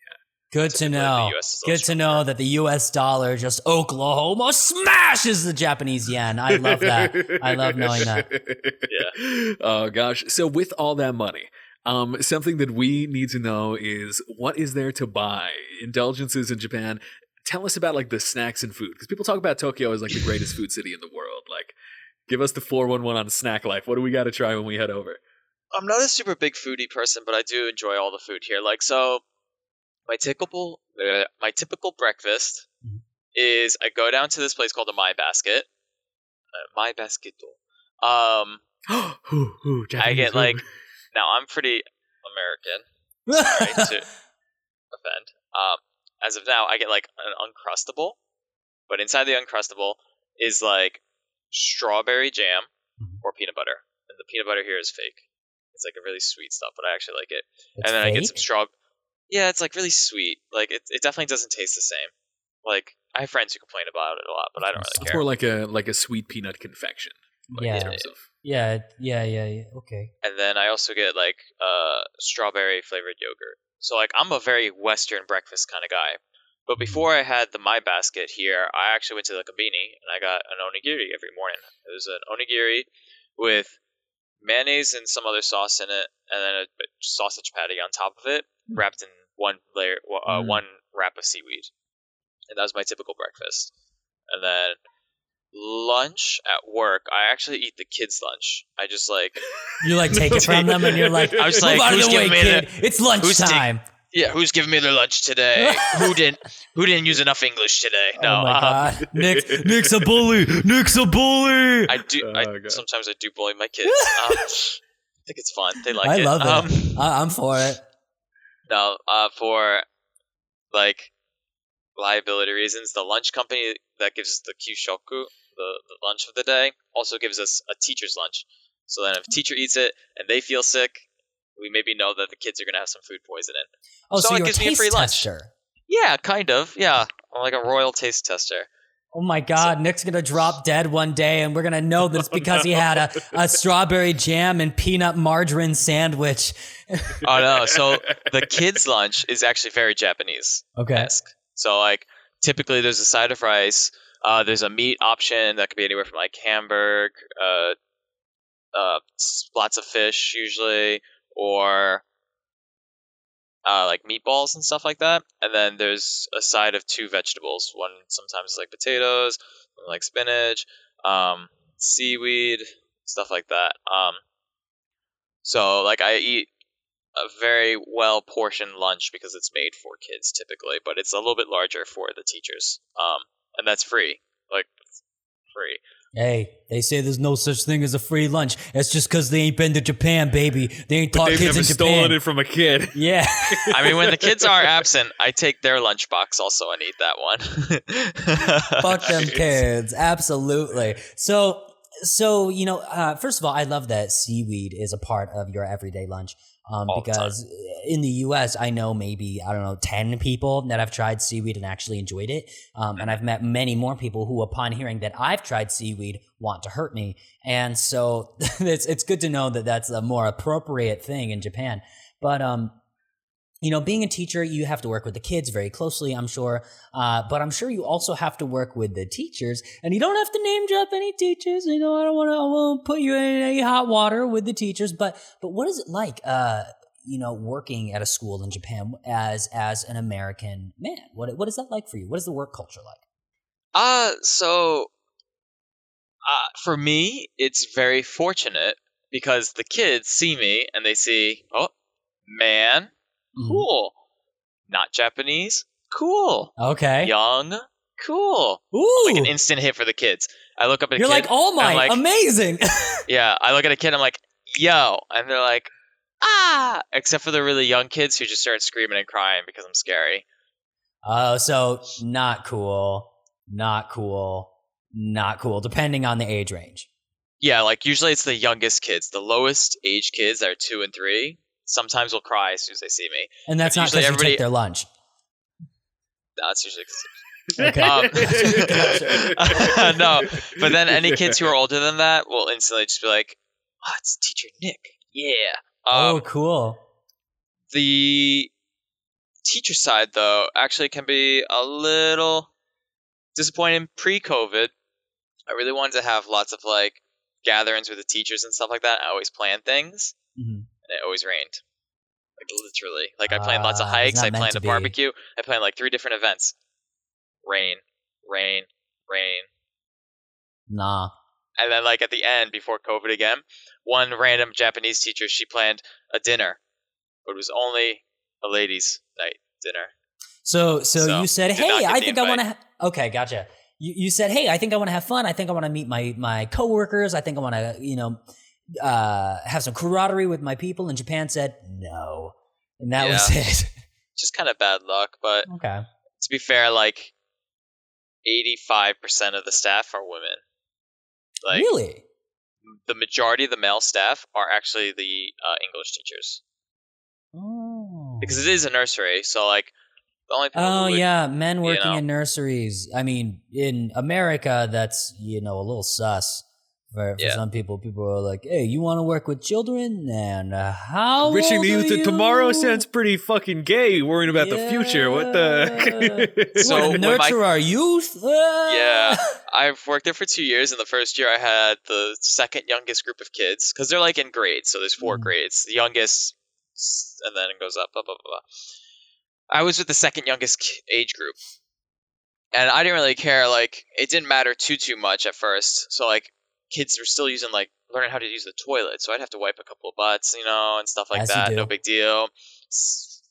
Good to know. US Good to know that the U.S. dollar just Oklahoma smashes the Japanese yen. I love that. I love knowing that. Yeah. Oh gosh. So with all that money, um, something that we need to know is what is there to buy? Indulgences in Japan. Tell us about like the snacks and food because people talk about Tokyo as like the greatest food city in the world. Like, give us the four one one on snack life. What do we got to try when we head over? I'm not a super big foodie person, but I do enjoy all the food here. Like so, my typical uh, my typical breakfast Mhm. is I go down to this place called the My Basket. Uh, My Basket. Um, Ooh, ooh, I get like now I'm pretty American, right? to offend. Um, as of now, I get like an uncrustable, but inside the uncrustable is like strawberry jam Mhm. or peanut butter, and the peanut butter here is fake. It's like a really sweet stuff, but I actually like it. It's and then I get some fake? straw. Yeah, it's like really sweet. Like it, it definitely doesn't taste the same. Like I have friends who complain about it a lot, but I don't really it's care. It's more like a like a sweet peanut confection. Like, Yeah. In terms of, Yeah, yeah, yeah, yeah. Okay. and then I also get like uh strawberry flavored yogurt. So like I'm a very Western breakfast kind of guy. But before I had the my basket here, I actually went to the konbini and I got an onigiri every morning. It was an onigiri with mayonnaise and some other sauce in it, and then a, sausage patty on top of it, wrapped in one layer, uh, Mm. one wrap of seaweed. And that was my typical breakfast. And then lunch at work, I actually eat the kids' lunch. I just like You like take it from them and you're like, I was "Move like, out of who's the way, giving me kid. It's lunchtime. Yeah, who's giving me their lunch today? who didn't who didn't use enough English today? No. oh my um, god. Nick, Nick's a bully. Nick's a bully. I do Oh, I God. sometimes I do bully my kids. Um, I think it's fun. They like I it. love it. Um, I, I'm for it. no, uh, for like liability reasons, the lunch company that gives us the Kyushoku, the, the lunch of the day, also gives us a teacher's lunch. So then if a teacher eats it and they feel sick, we maybe know that the kids are gonna have some food poisoning. Oh, So so, it you're a gives me a free lunch. tester. Yeah, kind of. Yeah, I'm like a royal taste tester. Oh my God, Nick's gonna drop dead one day, and we're gonna know that it's oh, because he had a, a strawberry jam and peanut margarine sandwich. Oh no! So the kids' lunch is actually very Japanese Okay. So like typically there's a side of rice. Uh, there's a meat option that could be anywhere from like hamburg, uh, uh, lots of fish usually, or uh, like meatballs and stuff like that. And then there's a side of two vegetables. One sometimes is like potatoes, like spinach, um, seaweed, stuff like that. Um, so like I eat a very well portioned lunch because it's made for kids typically, but it's a little bit larger for the teachers. Um, and that's free, like free. Hey, they say there's no such thing as a free lunch. That's just because they ain't been to Japan, baby. They ain't taught They've kids never in stolen it from a kid. Yeah. I mean, when the kids are absent, I take their lunchbox also and eat that one. Fuck them kids. Absolutely. So, so you know, uh, first of all, I love that seaweed is a part of your everyday lunch. Um, All the time. because in the U.S., I know maybe I don't know ten people that have tried seaweed and actually enjoyed it, um, and I've met many more people who, upon hearing that I've tried seaweed, want to hurt me. And so it's it's good to know that that's a more appropriate thing in Japan. But um, you know, being a teacher, you have to work with the kids very closely, I'm sure. Uh, but I'm sure you also have to work with the teachers, and you don't have to name drop any teachers. You know, I don't want to, I won't put you in any hot water with the teachers. But, but what is it like, uh, you know, working at a school in Japan as as an American man? What what is that like for you? What is the work culture like? Uh, so uh, for me, it's very fortunate because the kids see me and they see, oh, man, Mhm. cool. Not Japanese, cool. Okay. Young, cool. Ooh, Like an instant hit for the kids. I look up at a you're kid. like oh my, like- amazing. Yeah, I look at a kid. I'm like, yo, and they're like, ah. Except for the really young kids who just start screaming and crying because I'm scary. Oh, so not cool, not cool, not cool. Depending on the age range. Yeah, like usually it's the youngest kids, the lowest age kids are two and three. Sometimes will cry as soon as they see me. And that's not Usually because you everybody- take their lunch. That's usually 'cause- Okay. Um, no, but then any kids who are older than that will instantly just be like, "Oh, it's Teacher Nick." Yeah. oh, Um, cool. The teacher side, though, actually can be a little disappointing pre-COVID. I really wanted to have lots of like gatherings with the teachers and stuff like that. I always planned things, Mhm. And it always rained. Like literally, like I planned lots of uh, it's hikes. not I meant planned to a be. barbecue. I planned like three different events. Rain, rain, rain, Nah. and then like at the end before COVID again, one random Japanese teacher she planned a dinner, but it was only a ladies' night dinner. So, so, So, you said, did not "Hey, get I the think I want invite. to." Ha-. Okay, gotcha. You, you said, "Hey, I think I want to have fun. I think I want to meet my my coworkers. I think I want to, you know, uh, have some camaraderie with my people." And Japan said, "No," and that was it. Just kind of bad luck, but okay. to be fair, like eighty-five percent of the staff are women. Like really? the majority of the male staff are actually the uh, English teachers Oh. because it is a nursery. So like the only people Oh would- yeah, men working know. in nurseries. I mean, in America, that's you know a little sus for, for Yeah. some people. People are like, "Hey, you want to work with children? And uh, how Reaching old the youth are of tomorrow sounds pretty fucking gay. Worrying about the future. What the? So wanna my- nurture our youth. Ah. Yeah. I've worked there for two years. In the first year, I had the second youngest group of kids because they're like in grades. So there's four Mhm. grades. The youngest, and then it goes up, blah, blah, blah, blah. I was with the second youngest age group. And I didn't really care. Like, it didn't matter too, too much at first. So, like, kids were still using, like, learning how to use the toilet. So I'd have to wipe a couple of butts, you know, and stuff like As that. No big deal. S-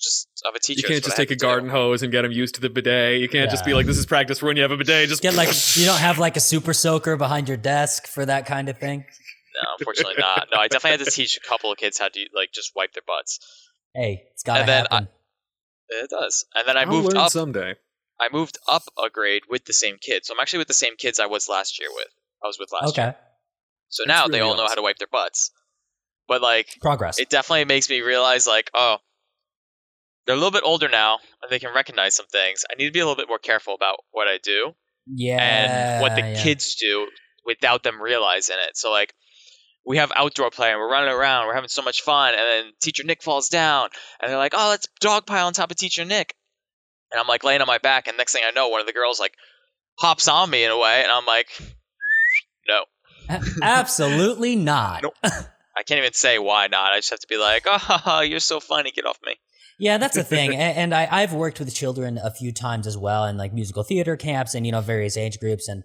Just of a teacher. You can't just take a had to do. garden hose and get them used to the bidet. You can't just be like, "This is practice for when you have a bidet." Just Get like you don't have like a super soaker behind your desk for that kind of thing. No, unfortunately not. No, I definitely had to teach a couple of kids how to like just wipe their butts. Hey, it's gotta And then happen. It does. And then I I'll moved learn up. someday. I moved up a grade with the same kids. So I'm actually with the same kids I was last year with. I was with last year. okay, So That's now they really all know how to wipe their butts. But like, progress. it definitely makes me realize like, oh, they're a little bit older now and they can recognize some things. I need to be a little bit more careful about what I do yeah, and what the yeah. kids do without them realizing it. So like we have outdoor play and we're running around, we're having so much fun, and then teacher Nick falls down and they're like, Oh, let's dog pile on top of teacher Nick. And I'm like laying on my back, and next thing I know, one of the girls like hops on me in a way, and I'm like, No. Absolutely not. Nope. I can't even say why not. I just have to be like, Oh, you're so funny, get off me. Yeah, that's the thing. A- And I, I've worked with children a few times as well in like musical theater camps and, you know, various age groups. And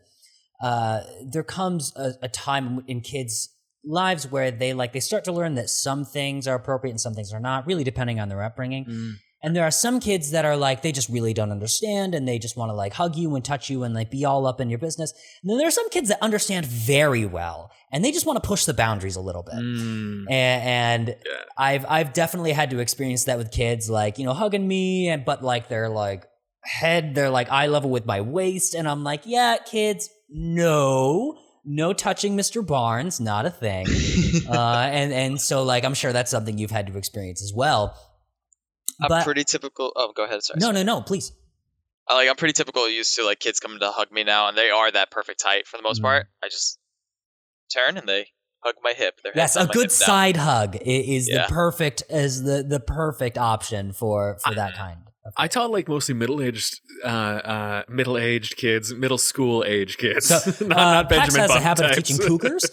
uh, there comes a, a time in kids' lives where they like, they start to learn that some things are appropriate and some things are not, really depending on their upbringing. And there are some kids that are like, they just really don't understand and they just want to like hug you and touch you and like be all up in your business. And then there are some kids that understand very well and they just want to push the boundaries a little bit. Mm. A- and Yeah. I've I've definitely had to experience that with kids, like you know, hugging me, and but like they're like head, they're like eye level with my waist, and I'm like, yeah, kids, no, no touching Mr. Barnes, not a thing. uh, and and so like I'm sure that's something you've had to experience as well. I'm But pretty typical. Oh, go ahead. Sorry. no, sorry. no, no, please. I, like I'm pretty typical used to like kids coming to hug me now, and they are that perfect height for the most Mhm. part. I just turn and they hug my hip. Their Yes, a good hip now. side hug is Yeah. the perfect is the the perfect option for for that kind. Of I taught like mostly middle aged, uh, uh, middle aged kids, middle school age kids. So, not, uh, not Pax Benjamin has a Button habit of teaching cougars.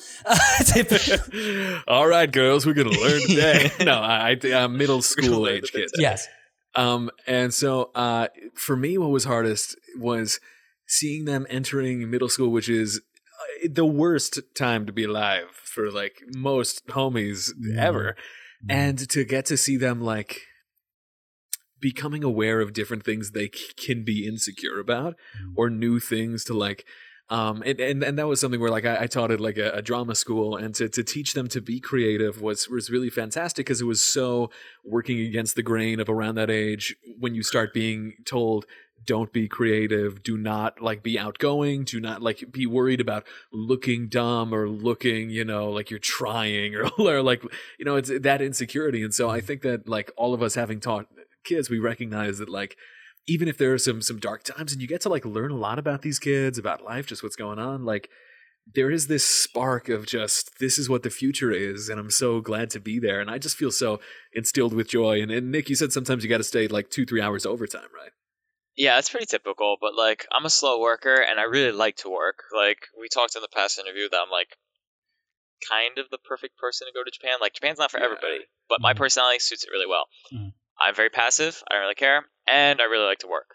All right, girls, we're gonna learn today. no, I, I uh, middle school age kids. yes. Um, and so uh, for me, what was hardest was seeing them entering middle school, which is uh, the worst time to be alive for like most homies Mhm. ever, and to get to see them like becoming aware of different things they c- can be insecure about Mhm. or new things to like um and and, and that was something where like I, I taught at like a, a drama school and to, to teach them to be creative was was really fantastic because it was so working against the grain of around that age when you start being told don't be creative. Do not like be outgoing. Do not like be worried about looking dumb or looking you know like you're trying or, or like you know it's that insecurity. And so i think that like all of us having taught kids we recognize that like even if there are some some dark times and you get to like learn a lot about these kids about life just what's going on like there is this spark of just this is what the future is and i'm so glad to be there and i just feel so instilled with joy and, and nick you said sometimes you got to stay like two three hours overtime right Yeah, it's pretty typical, but like I'm a slow worker and I really like to work. Like we talked in the past interview that I'm like kind of the perfect person to go to Japan. Like Japan's not for Yeah. everybody, but my Mhm. personality suits it really well. Mhm. I'm very passive. I don't really care, and I really like to work.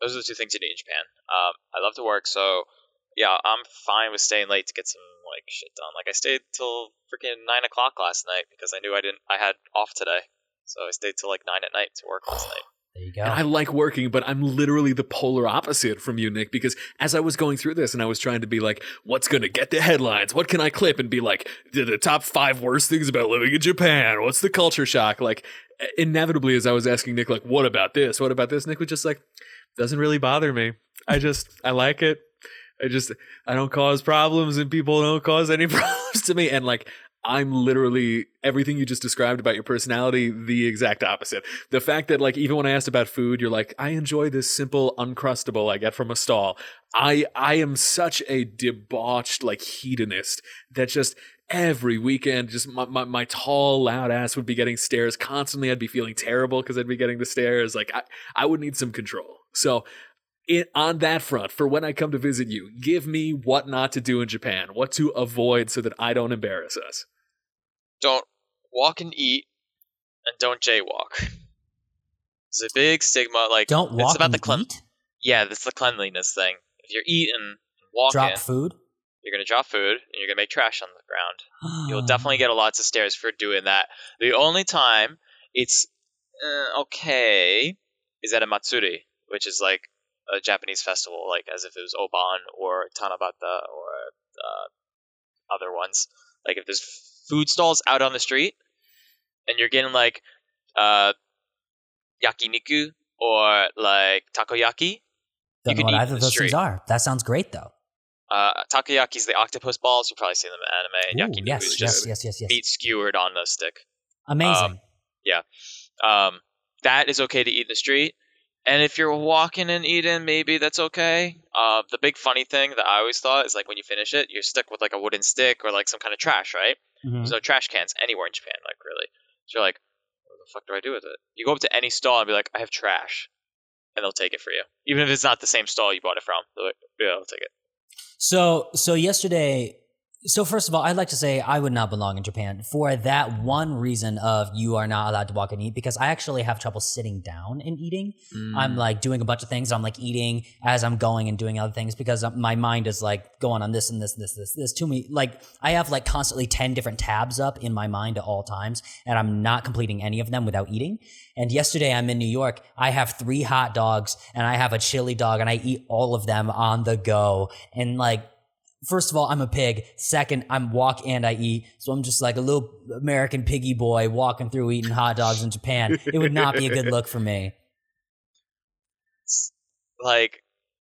Those are the two things you need in Japan. Um, I love to work, so yeah, I'm fine with staying late to get some like shit done. Like I stayed till freaking nine o'clock last night because I knew I didn't. I had off today, so I stayed till like nine at night to work last night. There you go. And I like working, but I'm literally the polar opposite from you, Nick, because as I was going through this and I was trying to be like, what's going to get the headlines? What can I clip? And be like, the, the top five worst things about living in Japan. What's the culture shock? Like, inevitably, as I was asking Nick, like, what about this? What about this? Nick was just like, doesn't really bother me. I just, I like it. I just, I don't cause problems and people don't cause any problems to me. And like, I'm literally everything you just described about your personality, the exact opposite. The fact that like even when I asked about food, you're like, I enjoy this simple uncrustable I get from a stall. I I am such a debauched like hedonist that just every weekend just my, my, my tall loud ass would be getting stares constantly i'd be feeling terrible because i'd be getting the stares like i, I would need some control so it, on that front for when i come to visit you give me what not to do in japan what to avoid so that i don't embarrass us don't walk and eat, and don't jaywalk. It's a big stigma. Like Don't walk It's about and the clean. eat. Yeah, that's the cleanliness thing. If you're eating and walking, Drop food. You're gonna drop food and you're gonna make trash on the ground. You'll definitely get a lots of stares for doing that. The only time it's uh, okay is at a matsuri, which is like a Japanese festival, like as if it was Obon or Tanabata or uh, other ones. Like if there's food stalls out on the street and you're getting like uh, yakiniku or like takoyaki. Don't you know can what eat either of those things are. That sounds great though. Uh, takoyaki's the octopus balls. You've probably seen them in anime. And Ooh, yes, is yes, just yes, yes, yes. meat skewered on the stick. Amazing. Yeah. Um, that is okay to eat in the street. And if you're walking and eating, maybe that's okay. Uh, the big funny thing that I always thought is like when you finish it, you're stuck with like a wooden stick or like some kind of trash, right? Mhm. There's no trash cans anywhere in Japan, like really. So you're like, what the fuck do I do with it? You go up to any stall and be like, I have trash, and they'll take it for you, even if it's not the same stall you bought it from. They're like, yeah, I'll take it. So, so yesterday, so first of all, I'd like to say I would not belong in Japan for that one reason of you are not allowed to walk and eat because I actually have trouble sitting down and eating. Mm. I'm like doing a bunch of things. I'm like eating as I'm going and doing other things because my mind is like going on this and this and this, this, this. Too many, like I have like constantly 10 different tabs up in my mind at all times and I'm not completing any of them without eating. And yesterday I'm in New York. I have three hot dogs and I have a chili dog and I eat all of them on the go. And like, First of all, I'm a pig. Second, I'm walk and I eat. So I'm just like a little American piggy boy walking through eating hot dogs in Japan. It would not be a good look for me. Like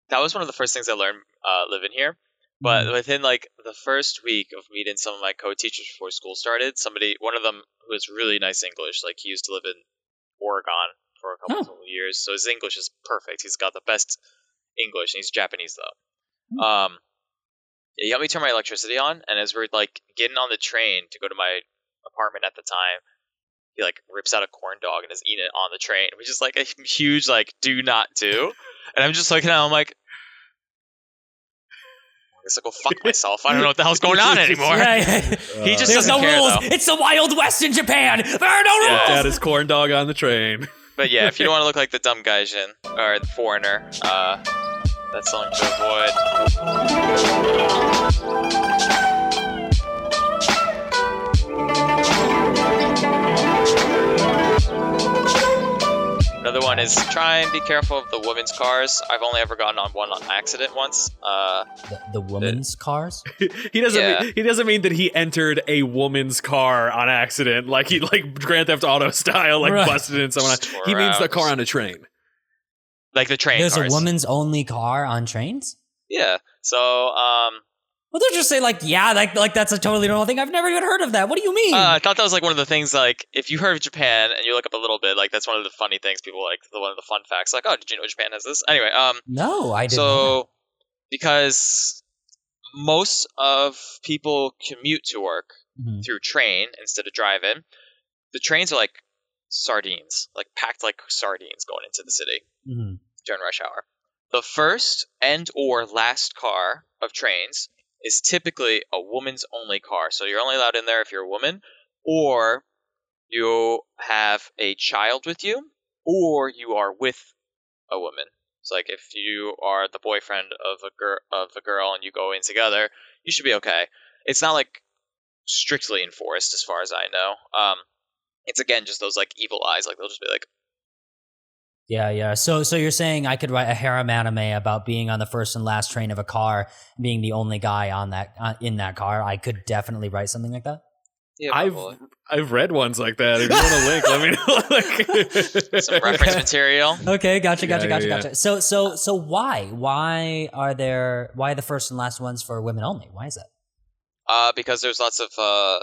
that was one of the first things I learned uh, living here. But Mm. within like the first week of meeting some of my co-teachers before school started, somebody, one of them who has really nice English, like he used to live in Oregon for a couple of years, so his English is perfect. He's got the best English, and he's Japanese though. Um, he helped me turn my electricity on, and as we're like getting on the train to go to my apartment at the time, he like rips out a corn dog and is eating it on the train, which is like a huge like do not do. And I'm just looking at him, I'm like, I guess I'll go fuck myself. I don't know what the hell's going on anymore. Yeah, yeah. He just There's doesn't no care, rules. though. It's the Wild West in Japan. There are no Yeah. rules. that is corn dog on the train But yeah, if you don't want to look like the dumb gaijin or the foreigner, uh, that's something to avoid. Another one is try and be careful of the women's cars. I've only ever gotten on one on accident once. Uh, The, the woman's cars. he doesn't Yeah. mean, he doesn't mean that he entered a woman's car on accident like he like grand theft auto style like Right. busted in someone Just tore he means the car on a train like the train There's cars. a woman's only car on trains. Yeah. So, um, Well, don't just say like, yeah, like like that's a totally normal thing. I've never even heard of that. What do you mean? Uh, I thought that was like one of the things. Like, if you heard of Japan and you look up a little bit, like that's one of the funny things people like. The one of the fun facts, like, oh, did you know Japan has this? Anyway, um, no, I didn't. so because most of people commute to work Mhm. through train instead of driving. The trains are like sardines, like packed like sardines going into the city Mhm. during rush hour. The first and or last car of trains is typically a woman's only car. So you're only allowed in there if you're a woman or you have a child with you or you are with a woman. It's like if you are the boyfriend of a girl of a girl and you go in together, you should be okay. It's not like strictly enforced as far as I know. Um it's again just those like evil eyes like they'll just be like Yeah, yeah. So, so you're saying I could write a harem anime about being on the first and last train of a car, being the only guy on that uh, in that car. I could definitely write something like that. yeah, I've. I've read ones like that. If you want a link, let me know. some reference material. Okay, gotcha, gotcha, Yeah, gotcha, yeah, gotcha. So, so, so why, why are there, why the first and last ones for women only? Why is that? Uh, because there's lots of uh,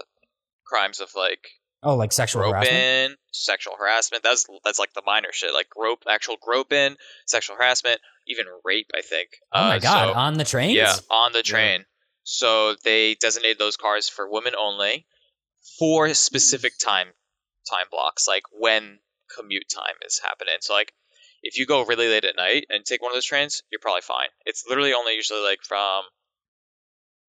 crimes of like Oh, like sexual harassment. groping, sexual harassment. That's that's like the minor shit, like grope, actual groping, sexual harassment, even rape. I think. Oh my Uh, god, so- on the train. yeah, on the train. So they designated those cars for women only, for specific time time blocks, like when commute time is happening. So like, if you go really late at night and take one of those trains, you're probably fine. It's literally only usually like from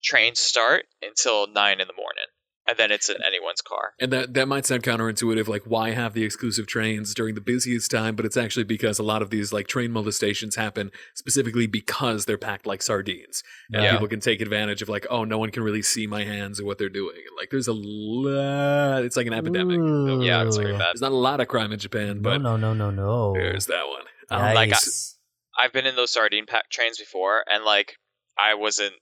train start until nine in the morning, and then it's in anyone's car. And that that might sound counterintuitive, like why have the exclusive trains during the busiest time? But it's actually because a lot of these like train molestations happen specifically because they're packed like sardines, and Yeah. people can take advantage of like, oh, no one can really see my hands or what they're doing. And, like, there's a lot. It's like an epidemic. Ooh. Yeah, it's pretty bad. There's not a lot of crime in Japan, No, but no, no, no, no. there's that one. Um, Yikes. like, I've been in those sardine pack trains before, and like I wasn't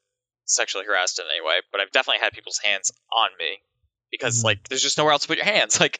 sexually harassed in any way, but I've definitely had people's hands on me because Mhm. like there's just nowhere else to put your hands. Like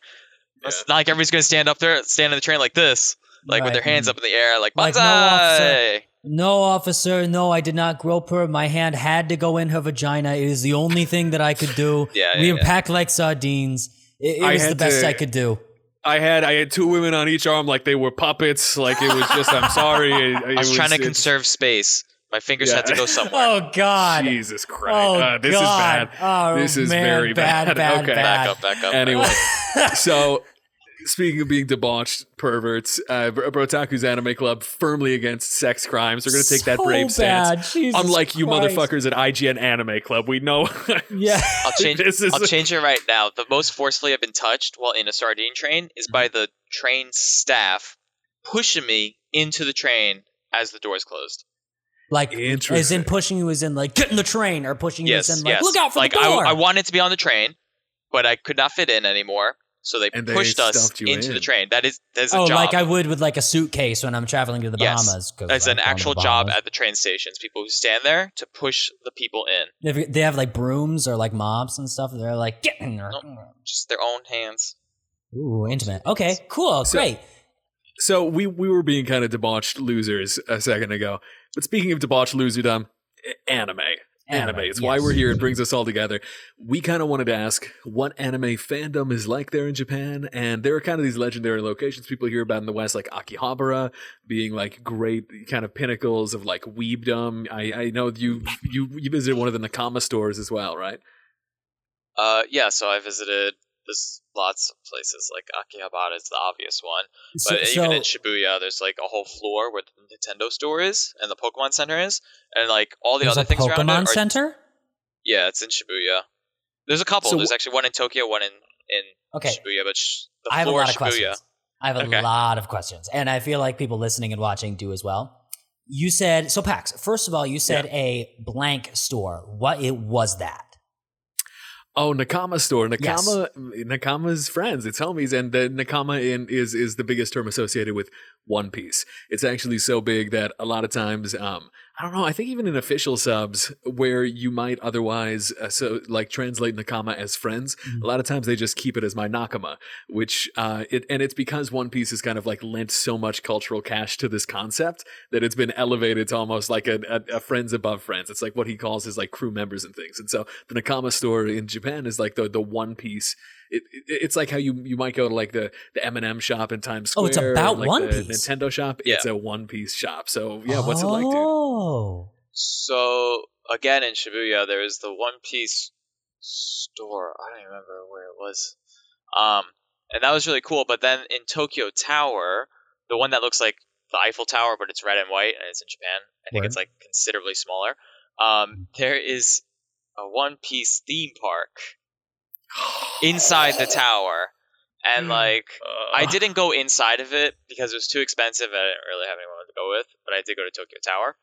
Yeah. it's not like everybody's gonna stand up there, stand in the train like this, like with their hands up in the air, like Like, no officer. No, officer, no, I did not grope her. My hand had to go in her vagina. It is the only thing that I could do. Yeah, we yeah, were yeah. packed like sardines. It, it was the best to- I could do. I had I had two women on each arm, like they were puppets. Like it was just, I'm sorry. It, I was, trying to conserve space. My fingers Yeah. had to go somewhere. Oh God! Jesus Christ! Oh Uh, this God! is bad. Oh, This is man, very bad. bad. Bad, Okay. bad. back up, back up. Anyway, so speaking of being debauched perverts, uh, Bro- Brotaku's Anime Club firmly against sex crimes. They're going to take that So brave stance. bad. Jesus Unlike you motherfuckers at IGN Anime Club, we know. Yeah. I'll change. This is- I'll change it right now. The most forcefully I've been touched while in a sardine train is by the train staff pushing me into the train as the doors closed. Like, as in pushing you as in like get in the train, or pushing you Yes, as in like yes. look out for like the door. I, I wanted to be on the train, but I could not fit in anymore. So they And they pushed us into in. the train. That is that is a oh, job. like I would with like a suitcase when I'm traveling to the Yes. Bahamas. 'cause That's I'm an actual job at the train stations. People who stand there to push the people in. They have, they have like brooms or like mops and stuff. They're like get in there. Just their own hands. Ooh, intimate. Okay, cool, So- great. so we we were being kind of debauched losers a second ago. But speaking of debauched loserdom, a- anime. Anime. It's why we're here. It brings us all together. We kind of wanted to ask what anime fandom is like there in Japan. And there are kind of these legendary locations people hear about in the West, like Akihabara being like great kind of pinnacles of like weebdom. I, I know you, you you visited one of the Nakama stores as well, right? Uh, yeah. So I visited. There's lots of places like Akihabara is the obvious one, but so even in Shibuya, there's like a whole floor where the Nintendo store is and the Pokemon Center is, and like all the other things around it. Pokemon Are, Center. Yeah, it's in Shibuya. There's a couple. So there's actually one in Tokyo, one in in Okay, Shibuya, but sh- the I have a lot of Shibuya. questions. I have a Okay. lot of questions, and I feel like people listening and watching do as well. You said so, Pax. First of all, you said a blank store. What it was that? Oh, Nakama store. Nakama, Nakama's friends. It's homies, and the Nakama in is is the biggest term associated with One Piece. It's actually so big that a lot of times, um, I don't know. I think even in official subs, where you might otherwise uh, so like translate Nakama as friends, Mhm. a lot of times they just keep it as my Nakama, which uh, it and it's because One Piece has kind of like lent so much cultural cash to this concept that it's been elevated to almost like a, a, a friends above friends. It's like what he calls his like crew members and things. And so the Nakama store in Japan is like the the One Piece. It, it, it's like how you you might go to like the the M and M shop in Times Square. Oh, it's about like, One the Piece. Nintendo shop. Yeah. It's a One Piece shop. So yeah, what's it like, dude? Oh, So again in Shibuya, there is the One Piece store. I don't even remember where it was. Um, and that was really cool. But then in Tokyo Tower, the one that looks like the Eiffel Tower, but it's red and white, and it's in Japan. I think Word. it's like considerably smaller. Um, there is a One Piece theme park inside the tower, and hmm. like I uh. didn't go inside of it because it was too expensive. and I didn't really have anyone to go with, but I did go to Tokyo Tower.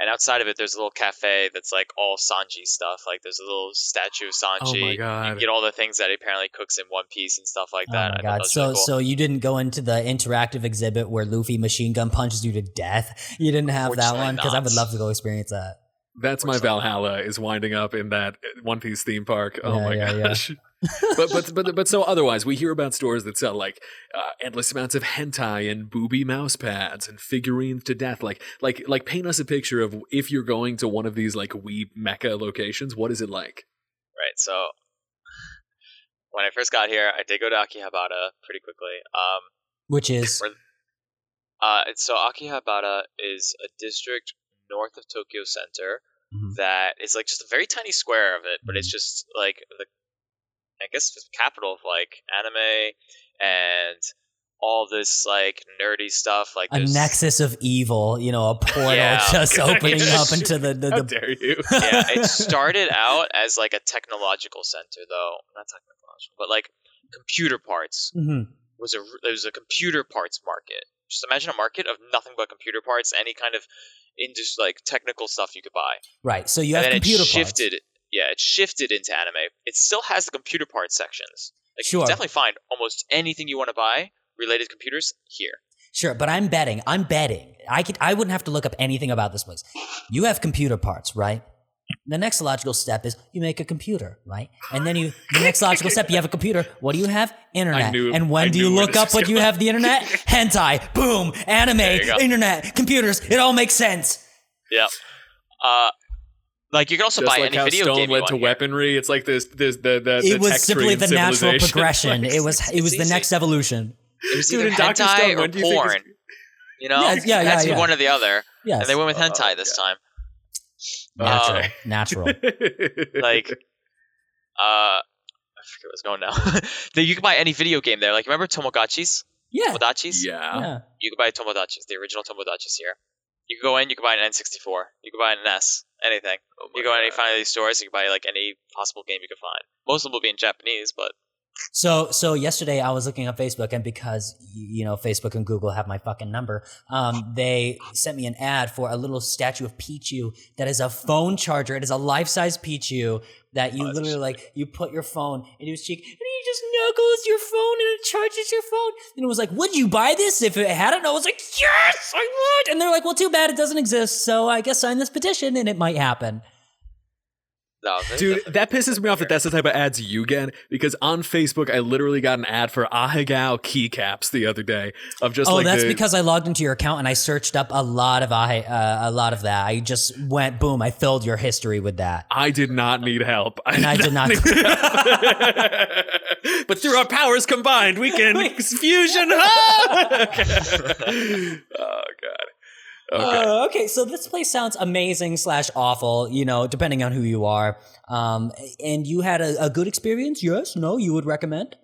And outside of it, there's a little cafe that's like all Sanji stuff. Like there's a little statue of Sanji. Oh my God. can get all the things that he apparently cooks in One Piece and stuff like that. Oh that. my god! that So really cool. so you didn't go into the interactive exhibit where Luffy machine gun punches you to death. You didn't have that one because I would love to go experience that. That's my Unfortunately. Valhalla is winding up in that One Piece theme park. Oh Yeah, my yeah, yeah. gosh. but but but but so otherwise, we hear about stores that sell like uh, endless amounts of hentai and booby mouse pads and figurines to death. Like like like paint us a picture of if you're going to one of these like wee mecca locations. What is it like? right. So when I first got here, I did go to Akihabara pretty quickly. Um, Which is Where- Uh, and so Akihabara is a district north of Tokyo Center Mhm. that is like just a very tiny square of it, but Mm-hmm. it's just like the, I guess the capital of like anime and all this like nerdy stuff. Like a there's- nexus of evil. You know, a portal Yeah. just opening Yeah. up into the the. How the dare you? yeah, it started out as like a technological center, though not technological, but like computer parts Mhm. was a there was a computer parts market. Just imagine a market of nothing but computer parts, any kind of indus like technical stuff you could buy. Right. So you and have computer it parts. shifted. Yeah, it shifted into anime. It still has the computer parts sections. Like you can definitely find almost anything you want to buy related to computers here. Sure, but I'm betting. I'm betting. I could. I wouldn't have to look up anything about this place. You have computer parts, right? The next logical step is you make a computer, right? And then you. The next logical step, you have a computer. What do you have? Internet. knew- and when I do you look up was what you have? The internet. Hentai. Boom. Anime. Internet. Computers. It all makes sense. Yeah. Uh, like you can also Just buy like any how video Stone game you led want to here. weaponry. It's like this. This the the. It was tech simply tree in the natural civilization. progression. Like, it was. It was the it's next easy. evolution. It was Dude, either in Dr. hentai Stone, or when do you think porn. it's- You know, Yeah, yeah, it had yeah, yeah. one or the other, Yes. and they went with Oh, hentai this time. Natural. uh, natural. Like, uh, I forget what's going now. You can buy any video game there. Like, remember Tamagotchis? Yeah. Tamagotchis? yeah. Yeah. You can buy Tamagotchis, the original Tamagotchis here. You can go in, you can buy an N64, you can buy an NES, anything. Oh my You go in any God. find of these stores, you can buy like any possible game you can find. Most of them will be in Japanese, but So so yesterday I was looking on Facebook and because you know Facebook and Google have my fucking number, um, they sent me an ad for a little statue of Pichu that is a phone charger. It is a life size Pichu that you literally like you put your phone into his cheek and he just knuckles your phone and it charges your phone. And it was like, would you buy this if it hadn't? I was like, yes, I would. And they're like, well, too bad it doesn't exist. So I guess sign this petition and it might happen. No. Dude, that pisses me off that that's the type of ads you get because on Facebook I literally got an ad for Ahegao keycaps the other day of just oh, like that's the, because I logged into your account and I searched up a lot of I uh, a lot of that. I just went boom. I filled your history with that. I did not need help. And I did not- but through our powers combined, we can fusion. Oh god. Okay. Uh, okay, so this place sounds amazing slash awful. You know, depending on who you are. Um, and you had a, a good experience. Yes, no, you would recommend.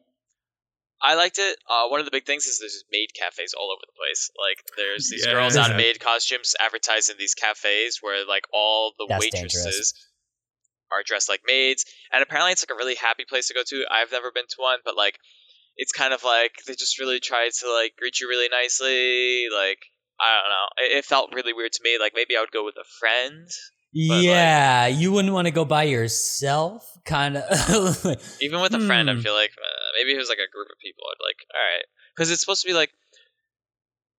I liked it. Uh, one of the big things is there's maid cafes all over the place. Like there's these Yeah. girls out of maid costumes advertising these cafes where like all the That's waitresses dangerous. are dressed like maids, and apparently it's like a really happy place to go to. I've never been to one, but like it's kind of like they just really try to like greet you really nicely. Like I don't know, it, it felt really weird to me. Like maybe I would go with a friend. like- yeah, you wouldn't want to go by yourself. Kind of. Even with a friend, I Hmm. feel like uh, maybe it was like a group of people. I'd like, all right, because it's supposed to be like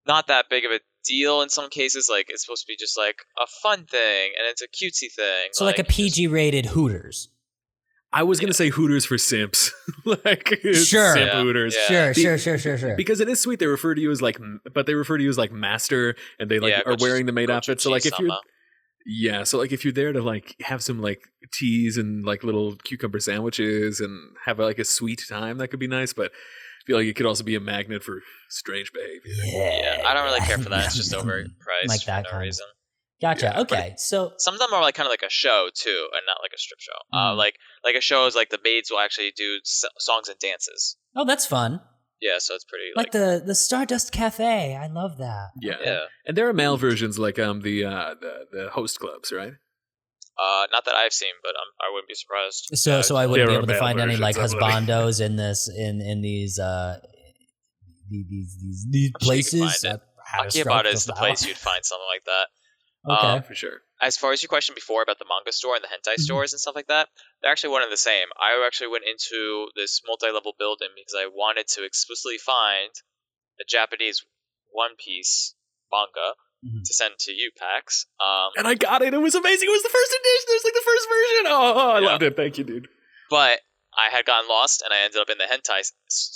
not that big of a deal in some cases. Like it's supposed to be just like a fun thing, and it's a cutesy thing. so like a PG rated Hooters. I was gonna say Hooters for simps, like Sure. simp Yeah. Hooters. Yeah. Sure, Be- sure, sure, sure, sure. Because it is sweet. They refer to you as like, but they refer to you as like master, and they like Yeah, are wearing the maid outfit. So like, if you're yeah, so like if you're there to like have some like teas and like little cucumber sandwiches and have like a sweet time, that could be nice. But I feel like it could also be a magnet for strange behavior. yeah, yeah, I don't really care for that. It's just overpriced Like that for no kind. reason. Gotcha. Yeah, okay. So Some of them are like kind of like a show too, and not like a strip show. Uh, Mhm. like like a show is like the maids will actually do s- songs and dances. oh, that's fun. Yeah, so it's pretty Like like, the the Stardust Cafe. I love that. Yeah. yeah. And there are male versions like um the uh the, the host clubs, right? Uh, not that I've seen, but um, I wouldn't be surprised. So Yeah, so I wouldn't be There are able to find any like versions, husbandos in this in in these uh these these these, these I'm sure you can places. find it. I had a stroke Akihabara is the place you'd find something like that. Okay. Um, For sure. as far as your question before about the manga store and the hentai Mhm. stores and stuff like that, they're actually one and the same. I actually went into this multi-level building because I wanted to explicitly find a Japanese One Piece manga Mhm. to send to you, Pax. Um, And I got it. It was amazing. It was the first edition. It was like the first version. Oh, oh I Yeah. loved it. Thank you, dude. but I had gotten lost and I ended up in the hentai.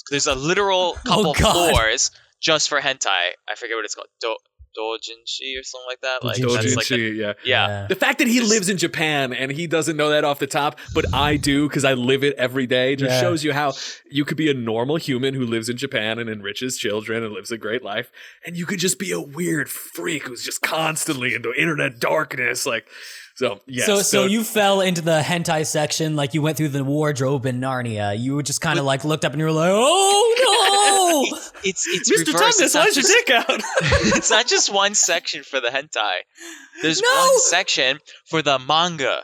There's a literal couple Oh, floors just for hentai. I forget what it's called. Do- Dojinshi or something like that. Like Doujinshi. that's like the, Dojinshi, yeah. yeah. The fact that he Just- lives in Japan and he doesn't know that off the top, but I do because I live it every day, just Yeah. shows you how you could be a normal human who lives in Japan and enriches children and lives a great life, and you could just be a weird freak who's just constantly into internet darkness. Like, so yes. so, so you fell into the hentai section, like you went through the wardrobe in Narnia. You just kind of like looked up and you were like, "Oh no!" It's it's Mr. reversed. Tumnus, It's not your just- dick out? it's not just one section for the hentai. There's No! one section for the manga.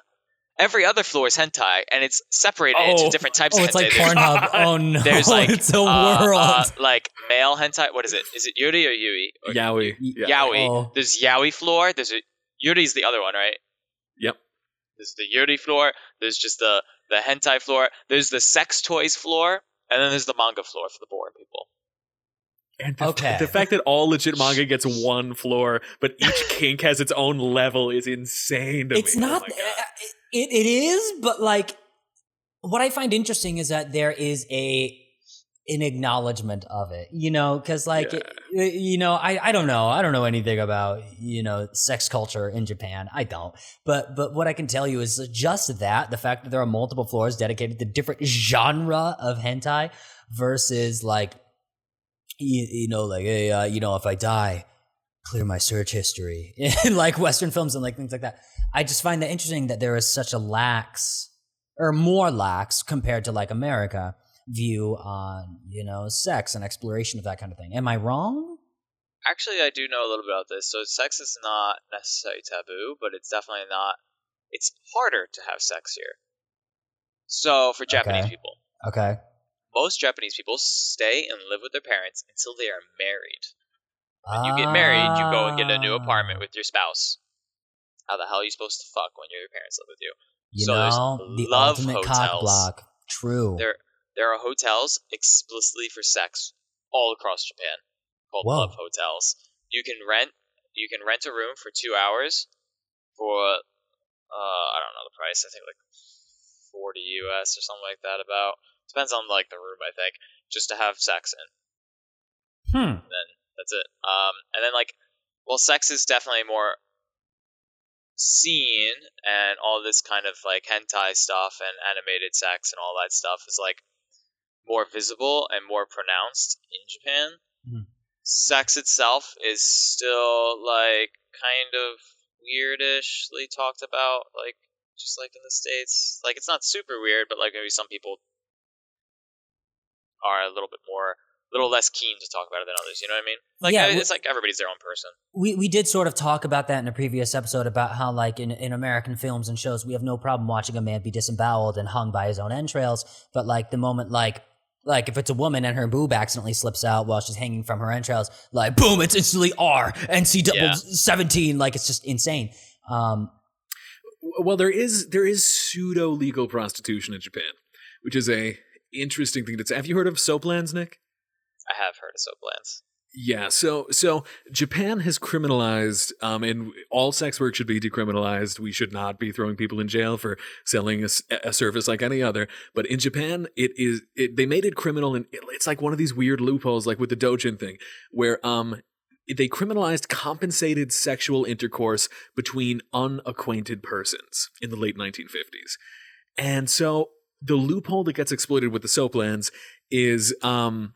Every other floor is hentai, and it's separated Oh. into different types oh, of it's hentai. like There's- Pornhub. Oh no! There's like it's a uh, world. uh, like male hentai. What is it? Is it Yuri or Yui? Or Yowie. Y- Yeah. Yaoi. Oh. There's Yaoi floor. There's a Yuri's the other one, right? Yep. There's the Yuri floor. There's just the the hentai floor. There's the sex toys floor, and then there's the manga floor for the boring people. And the, Okay. the fact that all legit manga gets one floor, but each kink has its own level is insane to it's me. Oh not my God. uh, it, it is but like what i find interesting is that there is a an acknowledgement of it you know because like it- you know I, I don't know. I don't know anything about you know sex culture in japan. I don't. But but what i can tell you is just that the fact that there are multiple floors dedicated to different genre of hentai versus like you, you know like hey uh, you know if i die clear my search history in like western films and like things like that. I just find that interesting that there is such a lax or more lax compared to like America view on, you know, sex and exploration of that kind of thing. Am I wrong? Actually, I do know a little bit about this. So, sex is not necessarily taboo, but it's definitely not. It's harder to have sex here. So, for Japanese Okay. people, Okay. most Japanese people stay and live with their parents until they are married. When you get married, you go and get a new apartment Ah. with your spouse. How the hell are you supposed to fuck when your parents live with you? You So there's know, the love ultimate cock block. True. There, there are hotels explicitly for sex all across Japan called Whoa. love hotels. You can rent, you can rent a room for two hours for, uh, I don't know the price. I think like forty US or something like that. About depends on like the room. I think just to have sex in. hmm. Then that's it. Um, and then like, well, sex is definitely more seen, and all this kind of like hentai stuff and animated sex and all that stuff is like more visible and more pronounced in Japan. Mhm. Sex itself is still like kind of weirdishly talked about, like just like in the states. Like it's not super weird, but like maybe some people are a little bit more a little less keen to talk about it than others. You know what I mean? Like Yeah, it's like everybody's their own person. we we did sort of talk about that in a previous episode about how like in, in American films and shows we have no problem watching a man be disemboweled and hung by his own entrails, but like the moment like like if it's a woman and her boob accidentally slips out while she's hanging from her entrails, like boom, it's instantly R NC double Yeah. seventeen, like it's just insane. Um, well there is there is pseudo legal prostitution in japan which is a interesting thing to say have you heard of soaplands nick I have heard of soap lands. Yeah so so japan has criminalized um and all sex work should be decriminalized we should not be throwing people in jail for selling a service like any other but in japan it is it, they made it criminal and it, it's like one of these weird loopholes like with the dojin thing where um they criminalized compensated sexual intercourse between unacquainted persons in the late 1950s. And so the loophole that gets exploited with the soaplands is um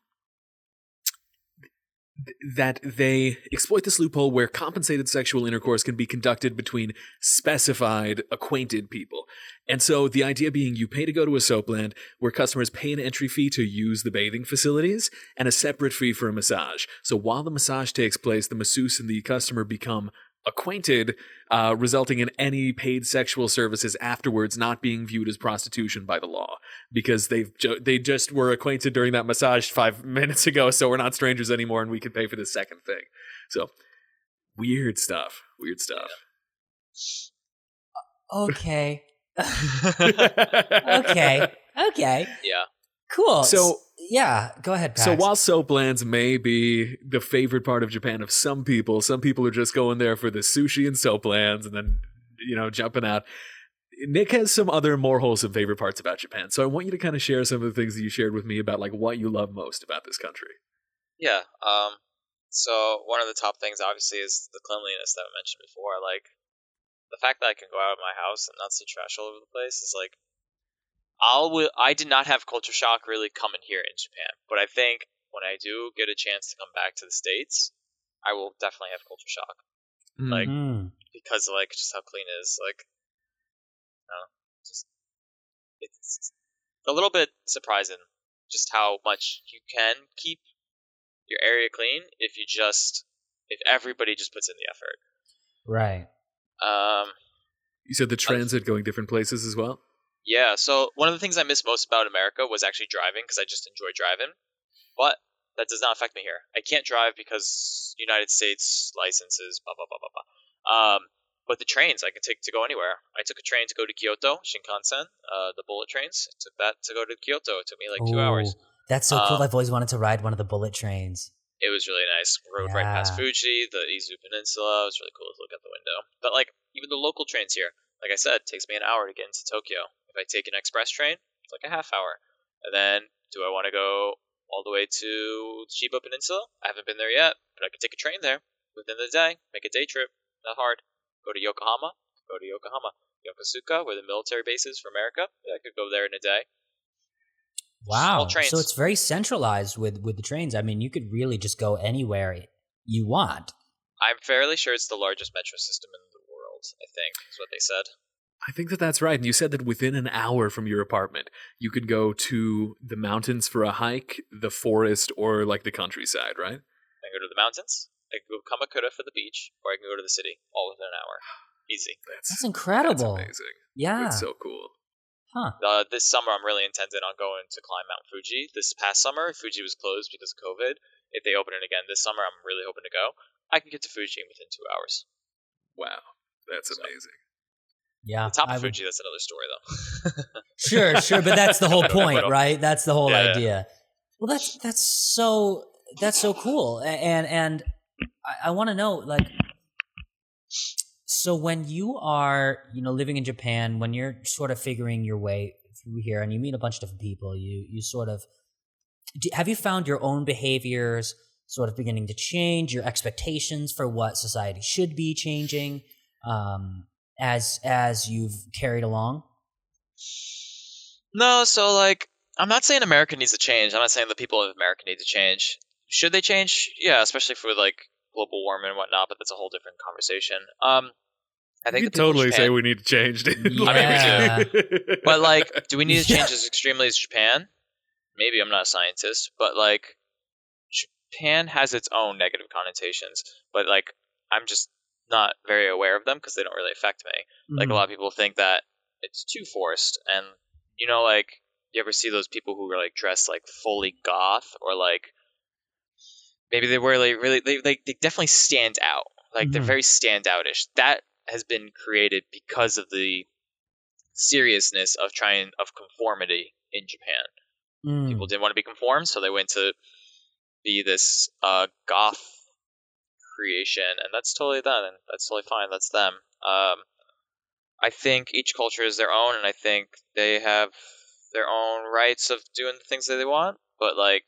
that they exploit this loophole where compensated sexual intercourse can be conducted between specified acquainted people. And so the idea being you pay to go to a soapland where customers pay an entry fee to use the bathing facilities and a separate fee for a massage. So while the massage takes place, the masseuse and the customer become acquainted, uh, resulting in any paid sexual services afterwards not being viewed as prostitution by the law because they've ju- they just were acquainted during that massage five minutes ago, so we're not strangers anymore, and we can pay for the second thing. So weird stuff. Weird stuff. Okay. okay. Okay. Yeah. Cool. So- yeah, go ahead. Pax. So while soaplands may be the favorite part of Japan of some people, some people are just going there for the sushi and soaplands and then you know jumping out. Nick has some other more wholesome favorite parts about Japan. So I want you to kind of share some of the things that you shared with me about like what you love most about this country. Yeah. Um. So one of the top things, obviously, is the cleanliness that I mentioned before. Like the fact that I can go out of my house and not see trash all over the place is like. I'll. wi- I did not have culture shock really coming here in Japan, but I think when I do get a chance to come back to the states, I will definitely have culture shock Like- Mm. because of, like just how clean it is. Like, no, just it's a little bit surprising just how much you can keep your area clean if you just if everybody just puts in the effort. right. Um, You said the transit going different places as well. Yeah. So one of the things I miss most about America was actually driving because I just enjoy driving, but that does not affect me here. I can't drive because United States licenses, blah blah blah blah blah. Um, but the trains I can take to go anywhere. I took a train to go to Kyoto, Shinkansen, uh, the bullet trains. I took that to go to Kyoto. It took me like two hours. That's so cool. Um, I've always wanted to ride one of the bullet trains. It was really nice. Rode right past Fuji, the Izu Peninsula. It was really cool to look out the window. But like even the local trains here, like I said, it takes me an hour to get into Tokyo. If I take an express train, it's like a half hour. And then do I want to go all the way to Chiba Peninsula? I haven't been there yet, but I could take a train there within the day, make a day trip. Not hard. Go to Yokohama. Go to Yokohama. Yokosuka, where the military base is for America. Yeah, I could go there in a day. Wow. So it's very centralized with with the trains. I mean, you could really just go anywhere you want. I'm fairly sure it's the largest metro system in the world. I think is what they said. I think that that's right. And you said that within an hour from your apartment, you could go to the mountains for a hike, the forest, or like the countryside, right? I go to the mountains. I can go Kamakura for the beach, or I can go to the city, all within an hour. Easy. That's, That's that's incredible. amazing. yeah. That's so cool. huh. Uh, this summer, I'm really intended on going to climb Mount Fuji. This past summer, Fuji was closed because of COVID. If they open it again this summer, I'm really hoping to go. I can get to Fuji within two hours. Wow. That's So- amazing. Yeah. The top I of would- Fuji, that's another story, though. Sure, sure, but that's the whole I don't know, I point, right? That's the whole Yeah. idea. Well, that's that's so that's so cool, and and I, I want to know, like, so when you are, you know, living in Japan, when you're sort of figuring your way through here, and you meet a bunch of different people, you you sort of do, have you found your own behaviors sort of beginning to change, your expectations for what society should be changing, um, as as you've carried along. No, so like I'm not saying America needs to change. I'm not saying the people of America need to change. Should they change? Yeah, especially for like global warming and whatnot. But that's a whole different conversation. Um, I think You the could people totally say we need to change, dude. Yeah. But like, do we need to Yeah. change as extremely as Japan? Maybe I'm not a scientist, but like, Japan has its own negative connotations. But like, I'm just not very aware of them because they don't really affect me. Like a Mm. lot of people think that it's too forced, and you know, like you ever see those people who are like dressed like fully goth or like maybe they were like really they they, they definitely stand out. Like they're Mhm. very standoutish. That has been created because of the seriousness of trying of conformity in Japan. Mm. People didn't want to be conformed, so they went to be this uh, goth creation, and that's totally them. And that's totally fine. That's them. Um, I think each culture is their own, and I think they have their own rights of doing the things that they want. But like,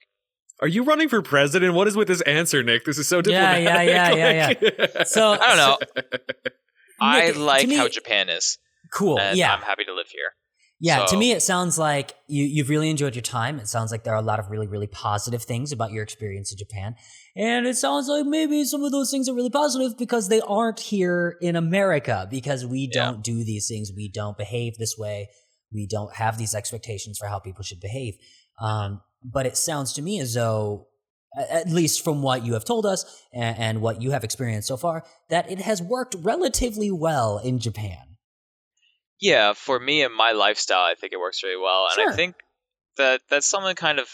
Are you running for president? What is with this answer, Nick? This is so Yeah, diplomatic. yeah, yeah, yeah, Like- So I don't know. I Nick, like me- how Japan is, cool. and yeah. I'm happy to live here. Yeah, to me, it sounds like you, you've really enjoyed your time. It sounds like there are a lot of really, really positive things about your experience in Japan. And it sounds like maybe some of those things are really positive because they aren't here in America, because we Yeah. don't do these things. We don't behave this way. We don't have these expectations for how people should behave. Um, but it sounds to me as though, at least from what you have told us and, and what you have experienced so far, that it has worked relatively well in Japan. Yeah, for me and my lifestyle, I think it works really well, and Sure. I think that that's something kind of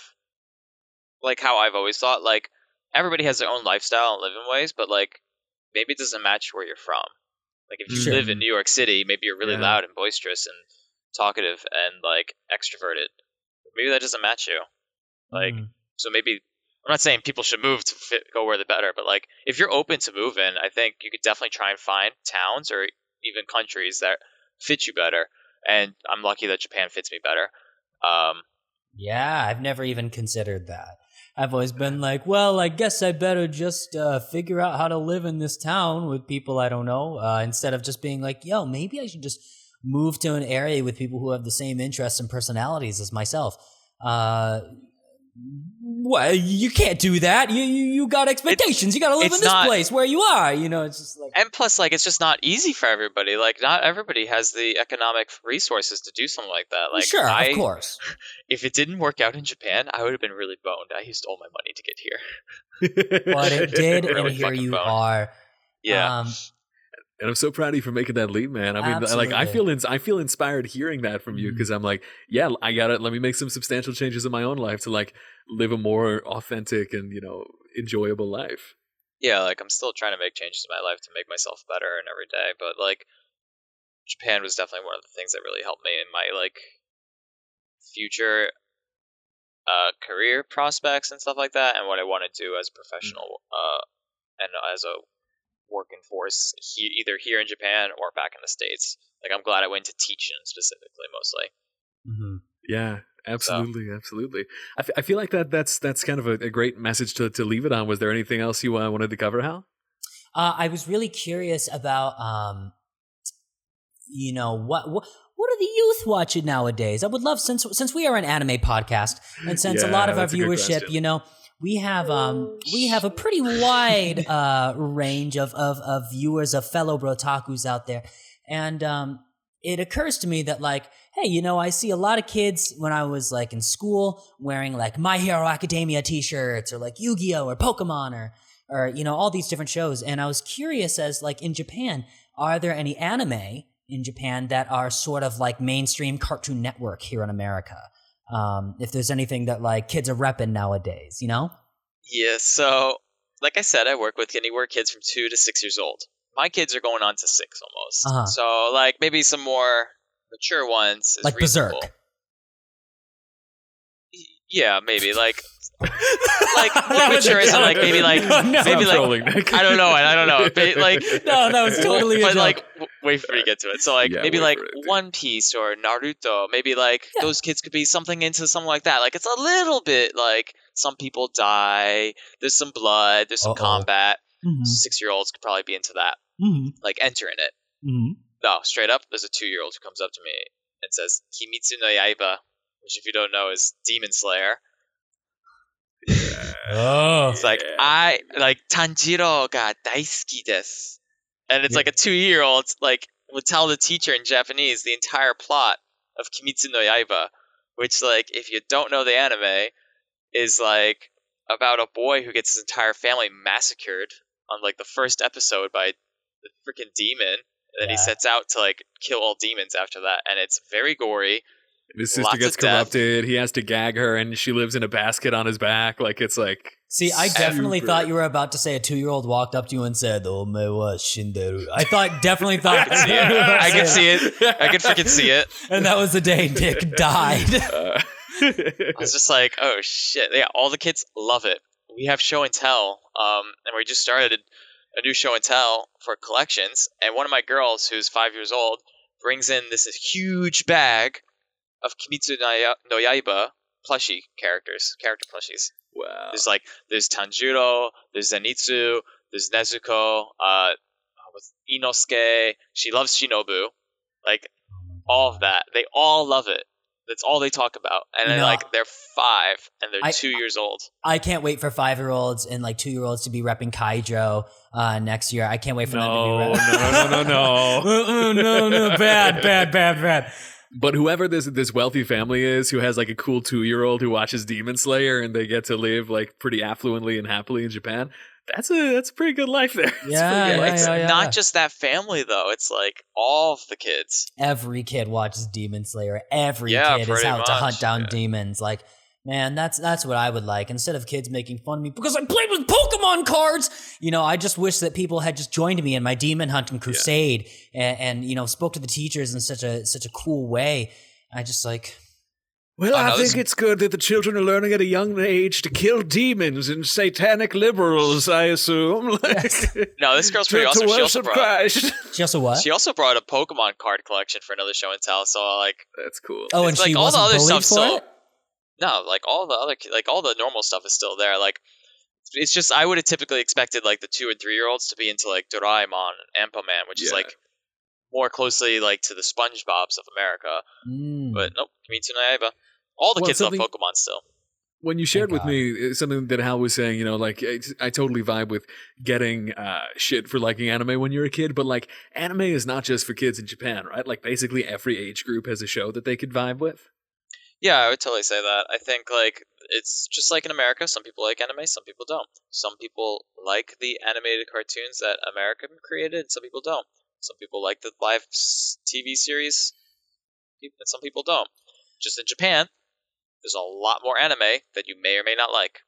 like how I've always thought. Like everybody has their own lifestyle and living ways, but like maybe it doesn't match where you're from. Like if you Sure. live in New York City, maybe you're really Yeah. loud and boisterous and talkative and like extroverted. Maybe that doesn't match you. Like Mm. so maybe I'm not saying people should move to fit, go where they're better, but like if you're open to moving, I think you could definitely try and find towns or even countries that fit you better. And I'm lucky that Japan fits me better. Um, Yeah, I've never even considered that. I've always been like, well, I guess I better just uh, figure out how to live in this town with people I don't know, uh, instead of just being like, yo, maybe I should just move to an area with people who have the same interests and personalities as myself. Uh, well, you can't do that. You you, you got expectations. you got to live it's in this not- place where you are. You know, it's just like and plus, like it's just not easy for everybody. Like not everybody has the economic resources to do something like that. Like sure, I, of course. if it didn't work out in Japan, I would have been really boned. I used all my money to get here. But it did, Really and here you boned. are. Yeah, Um, And I'm so proud of you for making that leap, man. I mean, like I feel ins- I feel inspired hearing that from you because I'm like, yeah, I got to Let me make some substantial changes in my own life to like live a more authentic and you know enjoyable life. yeah. Like I'm still trying to make changes in my life to make myself better and every day. But like Japan was definitely one of the things that really helped me in my like future uh, career prospects and stuff like that, and what I want to do as a professional uh, and as a working force, he, either here in Japan or back in the states. Like I'm glad I went to teaching specifically, mostly. mhm. Yeah, absolutely, absolutely. I, f- I feel like that that's that's kind of a, a great message to to leave it on. Was there anything else you uh, wanted to cover, Hal? Uh, I was really curious about, um, you know, what, what what are the youth watching nowadays? I would love since since we are an anime podcast, and since a lot of our that's a good viewership, you know, we have um we have a pretty wide uh range of of of viewers of fellow brotakus out there, and um it occurs to me that like hey you know i see a lot of kids when i was like in school wearing like my hero academia t-shirts or like yu-gi-oh! or pokemon or or you know all these different shows and i was curious as like in japan are there any anime in japan that are sort of like mainstream cartoon network here in america? Um if there's anything that like kids are repping nowadays you know? Yeah, so like I said, I work with anywhere kids from two to six years old. My kids are going on to six almost. Uh-huh. So like maybe some more mature ones is like reasonable. berserk Yeah, maybe like like more mature isn't like maybe like No, no. maybe like trolling, I don't know, I don't know. But, like no that was totally a but joke. like w- wait for me to get to it. So like Yeah, maybe like it. One Piece or Naruto, maybe like Yeah. those kids could be something into something like that. Like it's a little bit like some people die, there's some blood, there's some Uh-oh. combat. Mhm, Six year olds could probably be into that. Mhm, Like enter in it. mhm. No, straight up, there's a two year old who comes up to me and says, Kimetsu no Yaiba, which if you don't know is Demon Slayer. oh It's like Yeah. I like Tanjiro ga daisuki desu. And it's Yeah. like a two year old like would tell the teacher in Japanese the entire plot of Kimetsu no Yaiba, which like if you don't know the anime, is like about a boy who gets his entire family massacred on like the first episode by the freaking demon. And then he sets out to like kill all demons after that, and it's very gory. His sister Lots gets of death. corrupted. He has to gag her, and she lives in a basket on his back. Like it's like See, I definitely Super. thought you were about to say a two-year-old walked up to you and said, "Omewa wa shinderu." I thought, definitely thought, I could see it. I could see it. I can freaking see it. and that was the day Nick died. Uh, I was just like, oh shit. Yeah, all the kids love it. We have show and tell. Um, and we just started a new show and tell for collections. And one of my girls, who's five years old, brings in this huge bag of Kimetsu no Ya- no Yaiba plushie characters, character plushies. wow. There's like, there's Tanjiro, there's Zenitsu, there's Nezuko, uh, what's Inosuke. She loves Shinobu. Like, oh all of that. They all love it. That's all they talk about. And then No. like they're five and they're I- two years old. I can't wait for five year olds and like two year olds to be repping Kaijo uh, next year. I can't wait for No, them no, to be repping. no, no, no, no. Uh-uh, no, no, bad, bad, bad, bad. But whoever this this wealthy family is who has like a cool two year old who watches Demon Slayer and they get to live like pretty affluently and happily in Japan, that's a that's a pretty good life there. It's Yeah, good yeah, it's yeah, yeah. not just that family though. It's like all of the kids. Every kid watches Demon Slayer. Every Yeah, kid is pretty out to hunt down yeah. demons. Like, man, that's that's what I would like. Instead of kids making fun of me because I played with Pokemon cards, you know, I just wish that people had just joined me in my demon hunting crusade and, and you know spoke to the teachers in such a such a cool way. I just like Well, Oh, I think it's good that the children are learning at a young age to kill demons and satanic liberals. I assume. Like, No, this girl's pretty to, awesome. to She also worship brought Christ. she also what? she also brought a Pokemon card collection for another show and tell. So like That's cool. oh, and it's like she all the wasn't other stuff for still- it. no, like all the other like all the normal stuff is still there. Like it's just I would have typically expected like the two and three year olds to be into like Doraemon and Anpanman, which is like more closely like to the SpongeBob's of America. Mm. But nope, Kimetsu no Yaiba. All the Well, kids love Pokemon still. when you shared with God. me uh, something that Hal was saying, you know, like I, I totally vibe with getting uh, shit for liking anime when you're a kid, but like anime is not just for kids in Japan, right? Like basically every age group has a show that they could vibe with. Yeah, I would totally say that. I think like it's just like in America. Some people like anime, some people don't. Some people like the animated cartoons that America created, and some people don't. Some people like the live TV series, and some people don't. Just in Japan, there's a lot more anime that you may or may not like.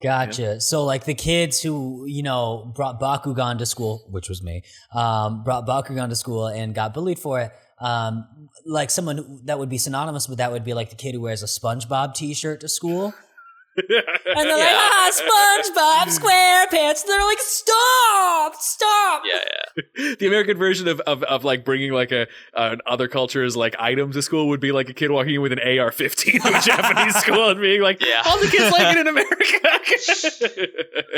Gotcha. So like the kids who, you know, brought Bakugan to school, which was me, um, brought Bakugan to school and got bullied for it. Um, like someone who- that would be synonymous with that would be like the kid who wears a SpongeBob t-shirt to school. And they're like, ah, SpongeBob SquarePants. And they're like, stop, stop. Yeah, yeah. the American version of, of, of like bringing like a an other culture's like item to school would be like a kid walking in with an AR-15 to a Japanese school and being like, Yeah. all the kids like it in America.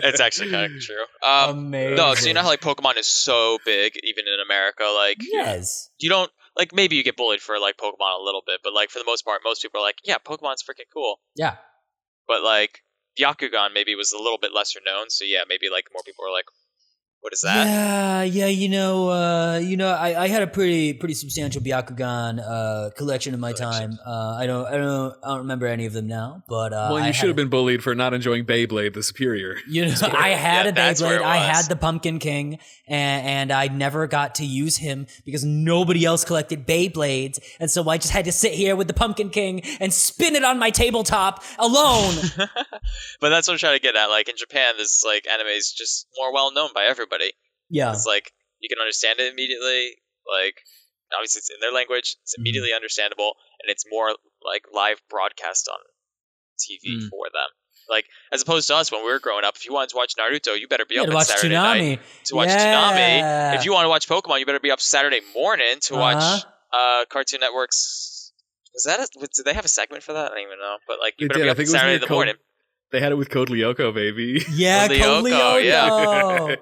It's actually kind of true. Um, Amazing. no, so you know how like Pokemon is so big, even in America. Like Yes. you don't like maybe you get bullied for like Pokemon a little bit, but like for the most part, most people are like, yeah, Pokemon's freaking cool. Yeah. But like Bakugan maybe was a little bit lesser known, so yeah, maybe like more people are like, what is that? Yeah, yeah, you know, uh, you know, I, I had a pretty pretty substantial Bakugan uh, collection in my time. Uh, I don't, I don't, I don't remember any of them now, but uh, well, I you should have been bullied for not enjoying Beyblade the Superior. You know, I had Yeah, a Beyblade. I had the Pumpkin King, and, and I never got to use him because nobody else collected Beyblades, and so I just had to sit here with the Pumpkin King and spin it on my tabletop alone. but that's what I'm trying to get at. Like in Japan, this like anime is just more well known by everybody. Yeah, It's like you can understand it immediately. Like obviously it's in their language, it's Mm-hmm. immediately understandable, and it's more like live broadcast on TV Mm. for them. Like as opposed to us when we were growing up, if you wanted to watch Naruto, you better be you up watch Saturday Toonami night to watch Yeah. Toonami. If you want to watch Pokemon, you better be up Saturday morning to watch Uh-huh. uh, Cartoon Network's. Was that? A, did they have a segment for that? I don't even know. But like, you They better did. be up think on it was Saturday in the Code- morning. They had it with Code Lyoko, baby. Yeah, Code Code Lyoko, yeah.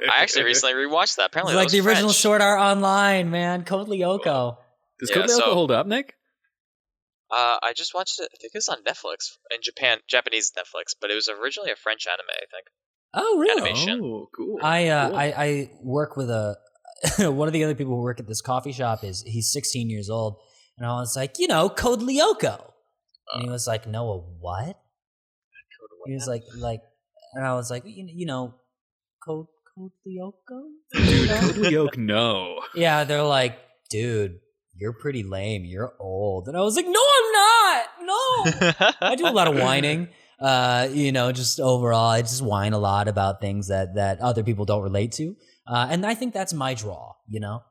I actually recently rewatched that. It's Apparently, like that the was original French. Sword Art Online, man. Code Lyoko. Does Yeah, Code Lyoko so- hold up, Nick? Uh, I just watched it. I think it's on Netflix in Japan, Japanese Netflix, but it was originally a French anime. I think. Oh, really? Animation. Oh, cool. I, uh, Cool. I I work with a one of the other people who work at this coffee shop is he's 16 years old, and I was like, you know, Code Lyoko, and he was like, no, a what? He was like, like, and I was like, you, you know, Code Code Lyoko. Dude, Code Lyoko, no. Yeah, they're like, dude, you're pretty lame. You're old, and I was like, no, I'm not. No. I do a lot of whining. Uh, you know, just overall, I just whine a lot about things that that other people don't relate to, uh, and I think that's my draw. You know,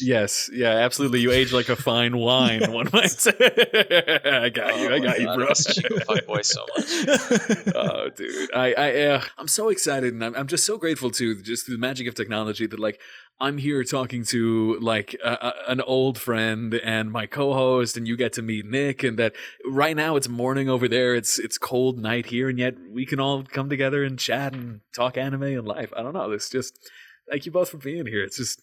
Yes, yeah, absolutely. You age like a fine wine, one might say. I got you, I got you, bro. Chico fuckboy so much. oh, dude, I, I, uh, I'm so excited, and I'm, I'm just so grateful to just the magic of technology that, like, I'm here talking to like an old friend and my co-host, and you get to meet Nick, and that right now it's morning over there, it's it's cold night here, and yet we can all come together and chat and talk anime and life. I don't know, it's just thank you both for being here. It's just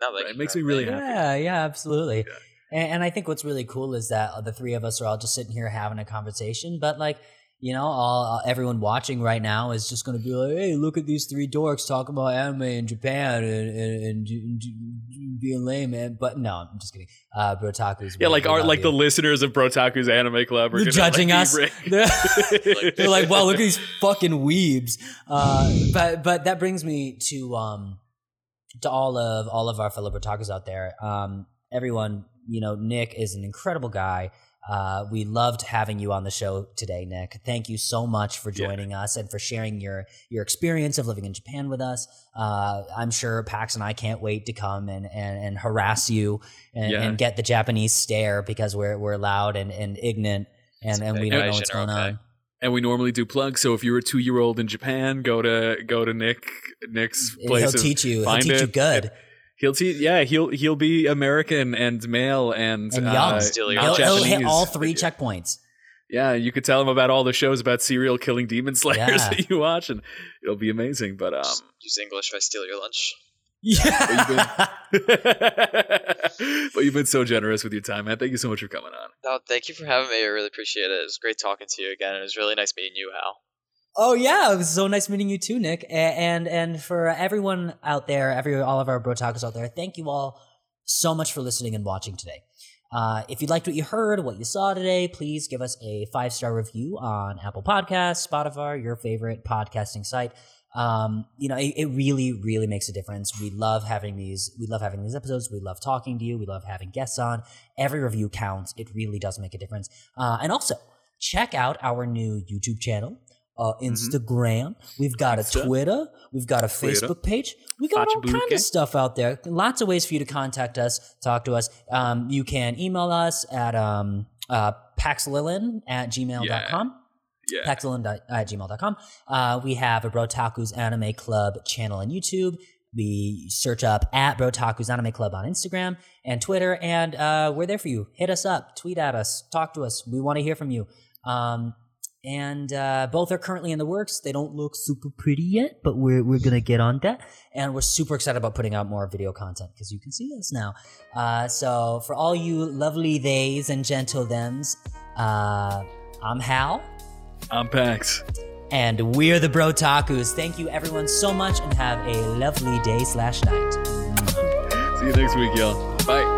No, thank it makes me really happy. yeah, yeah, absolutely. And, and I think what's really cool is that the three of us are all just sitting here having a conversation, but like, you know, all everyone watching right now is just going to be like, "Hey, look at these three dorks talking about anime in Japan and, and, and, and being lame." Man. But no, I'm just kidding. Uh, Brotaku's Yeah, like our like you. the listeners of Brotaku's Anime Club are They're gonna, like, judging be us. ra- They're, they're like, "Wow, look at these fucking weebs." Uh, but but that brings me to um to all of all of our fellow Brotakus out there. Um, everyone, you know, Nick is an incredible guy. Uh, we loved having you on the show today, Nick. Thank you so much for Yeah. joining us and for sharing your your experience of living in Japan with us. Uh, I'm sure Pax and I can't wait to come and and, and harass you and, Yeah. and get the Japanese stare because we're we're loud and, and ignorant and, and we don't know what's going on. And we normally do plugs. So if you're a two year old in Japan, go to go to Nick Nick's place. He'll teach you. He'll find teach you good. He'll teach. Yeah, he'll he'll be American and male and, And uh, young. He'll, not he'll hit all three checkpoints. Yeah, you could tell him about all the shows about serial killing demon slayers Yeah. that you watch, and it'll be amazing. But um, Just use English if I steal your lunch. Yeah. but you've been so generous with your time, man. Thank you so much for coming on. No, thank you for having me. I really appreciate it. It was great talking to you again. It was really nice meeting you, Hal. Oh yeah, it was so nice meeting you too, Nick. And and for everyone out there, every all of our brotakus out there, thank you all so much for listening and watching today. Uh, if you liked what you heard, what you saw today, please give us a five star review on Apple Podcasts, Spotify, your favorite podcasting site. Um, you know, it, it really, really makes a difference. We love having these. We love having these episodes. We love talking to you. We love having guests on. Every review counts. It really does make a difference. Uh, and also check out our new YouTube channel uh, Instagram. We've got a Twitter. We've got a Twitter. Facebook page. We got all kind of stuff out there. Lots of ways for you to contact us, talk to us. Um, you can email us at um, uh, paxlilin at gmail.com. Yeah, Paxlilin at gmail.com. Uh, we have a Brotaku's Anime Club channel on YouTube. We search up at Brotaku's Anime Club on Instagram and Twitter, and uh, we're there for you. Hit us up, tweet at us, talk to us. We want to hear from you. Um, and uh, both are currently in the works. They don't look super pretty yet, but we're we're gonna get on that. And we're super excited about putting out more video content because you can see us now. Uh, so for all you lovely theys and gentle thems, uh, I'm Hal. I'm Pax. And we're the Bro Brotakus. Thank you everyone so much and have a lovely day slash night. See you next week, y'all. Bye.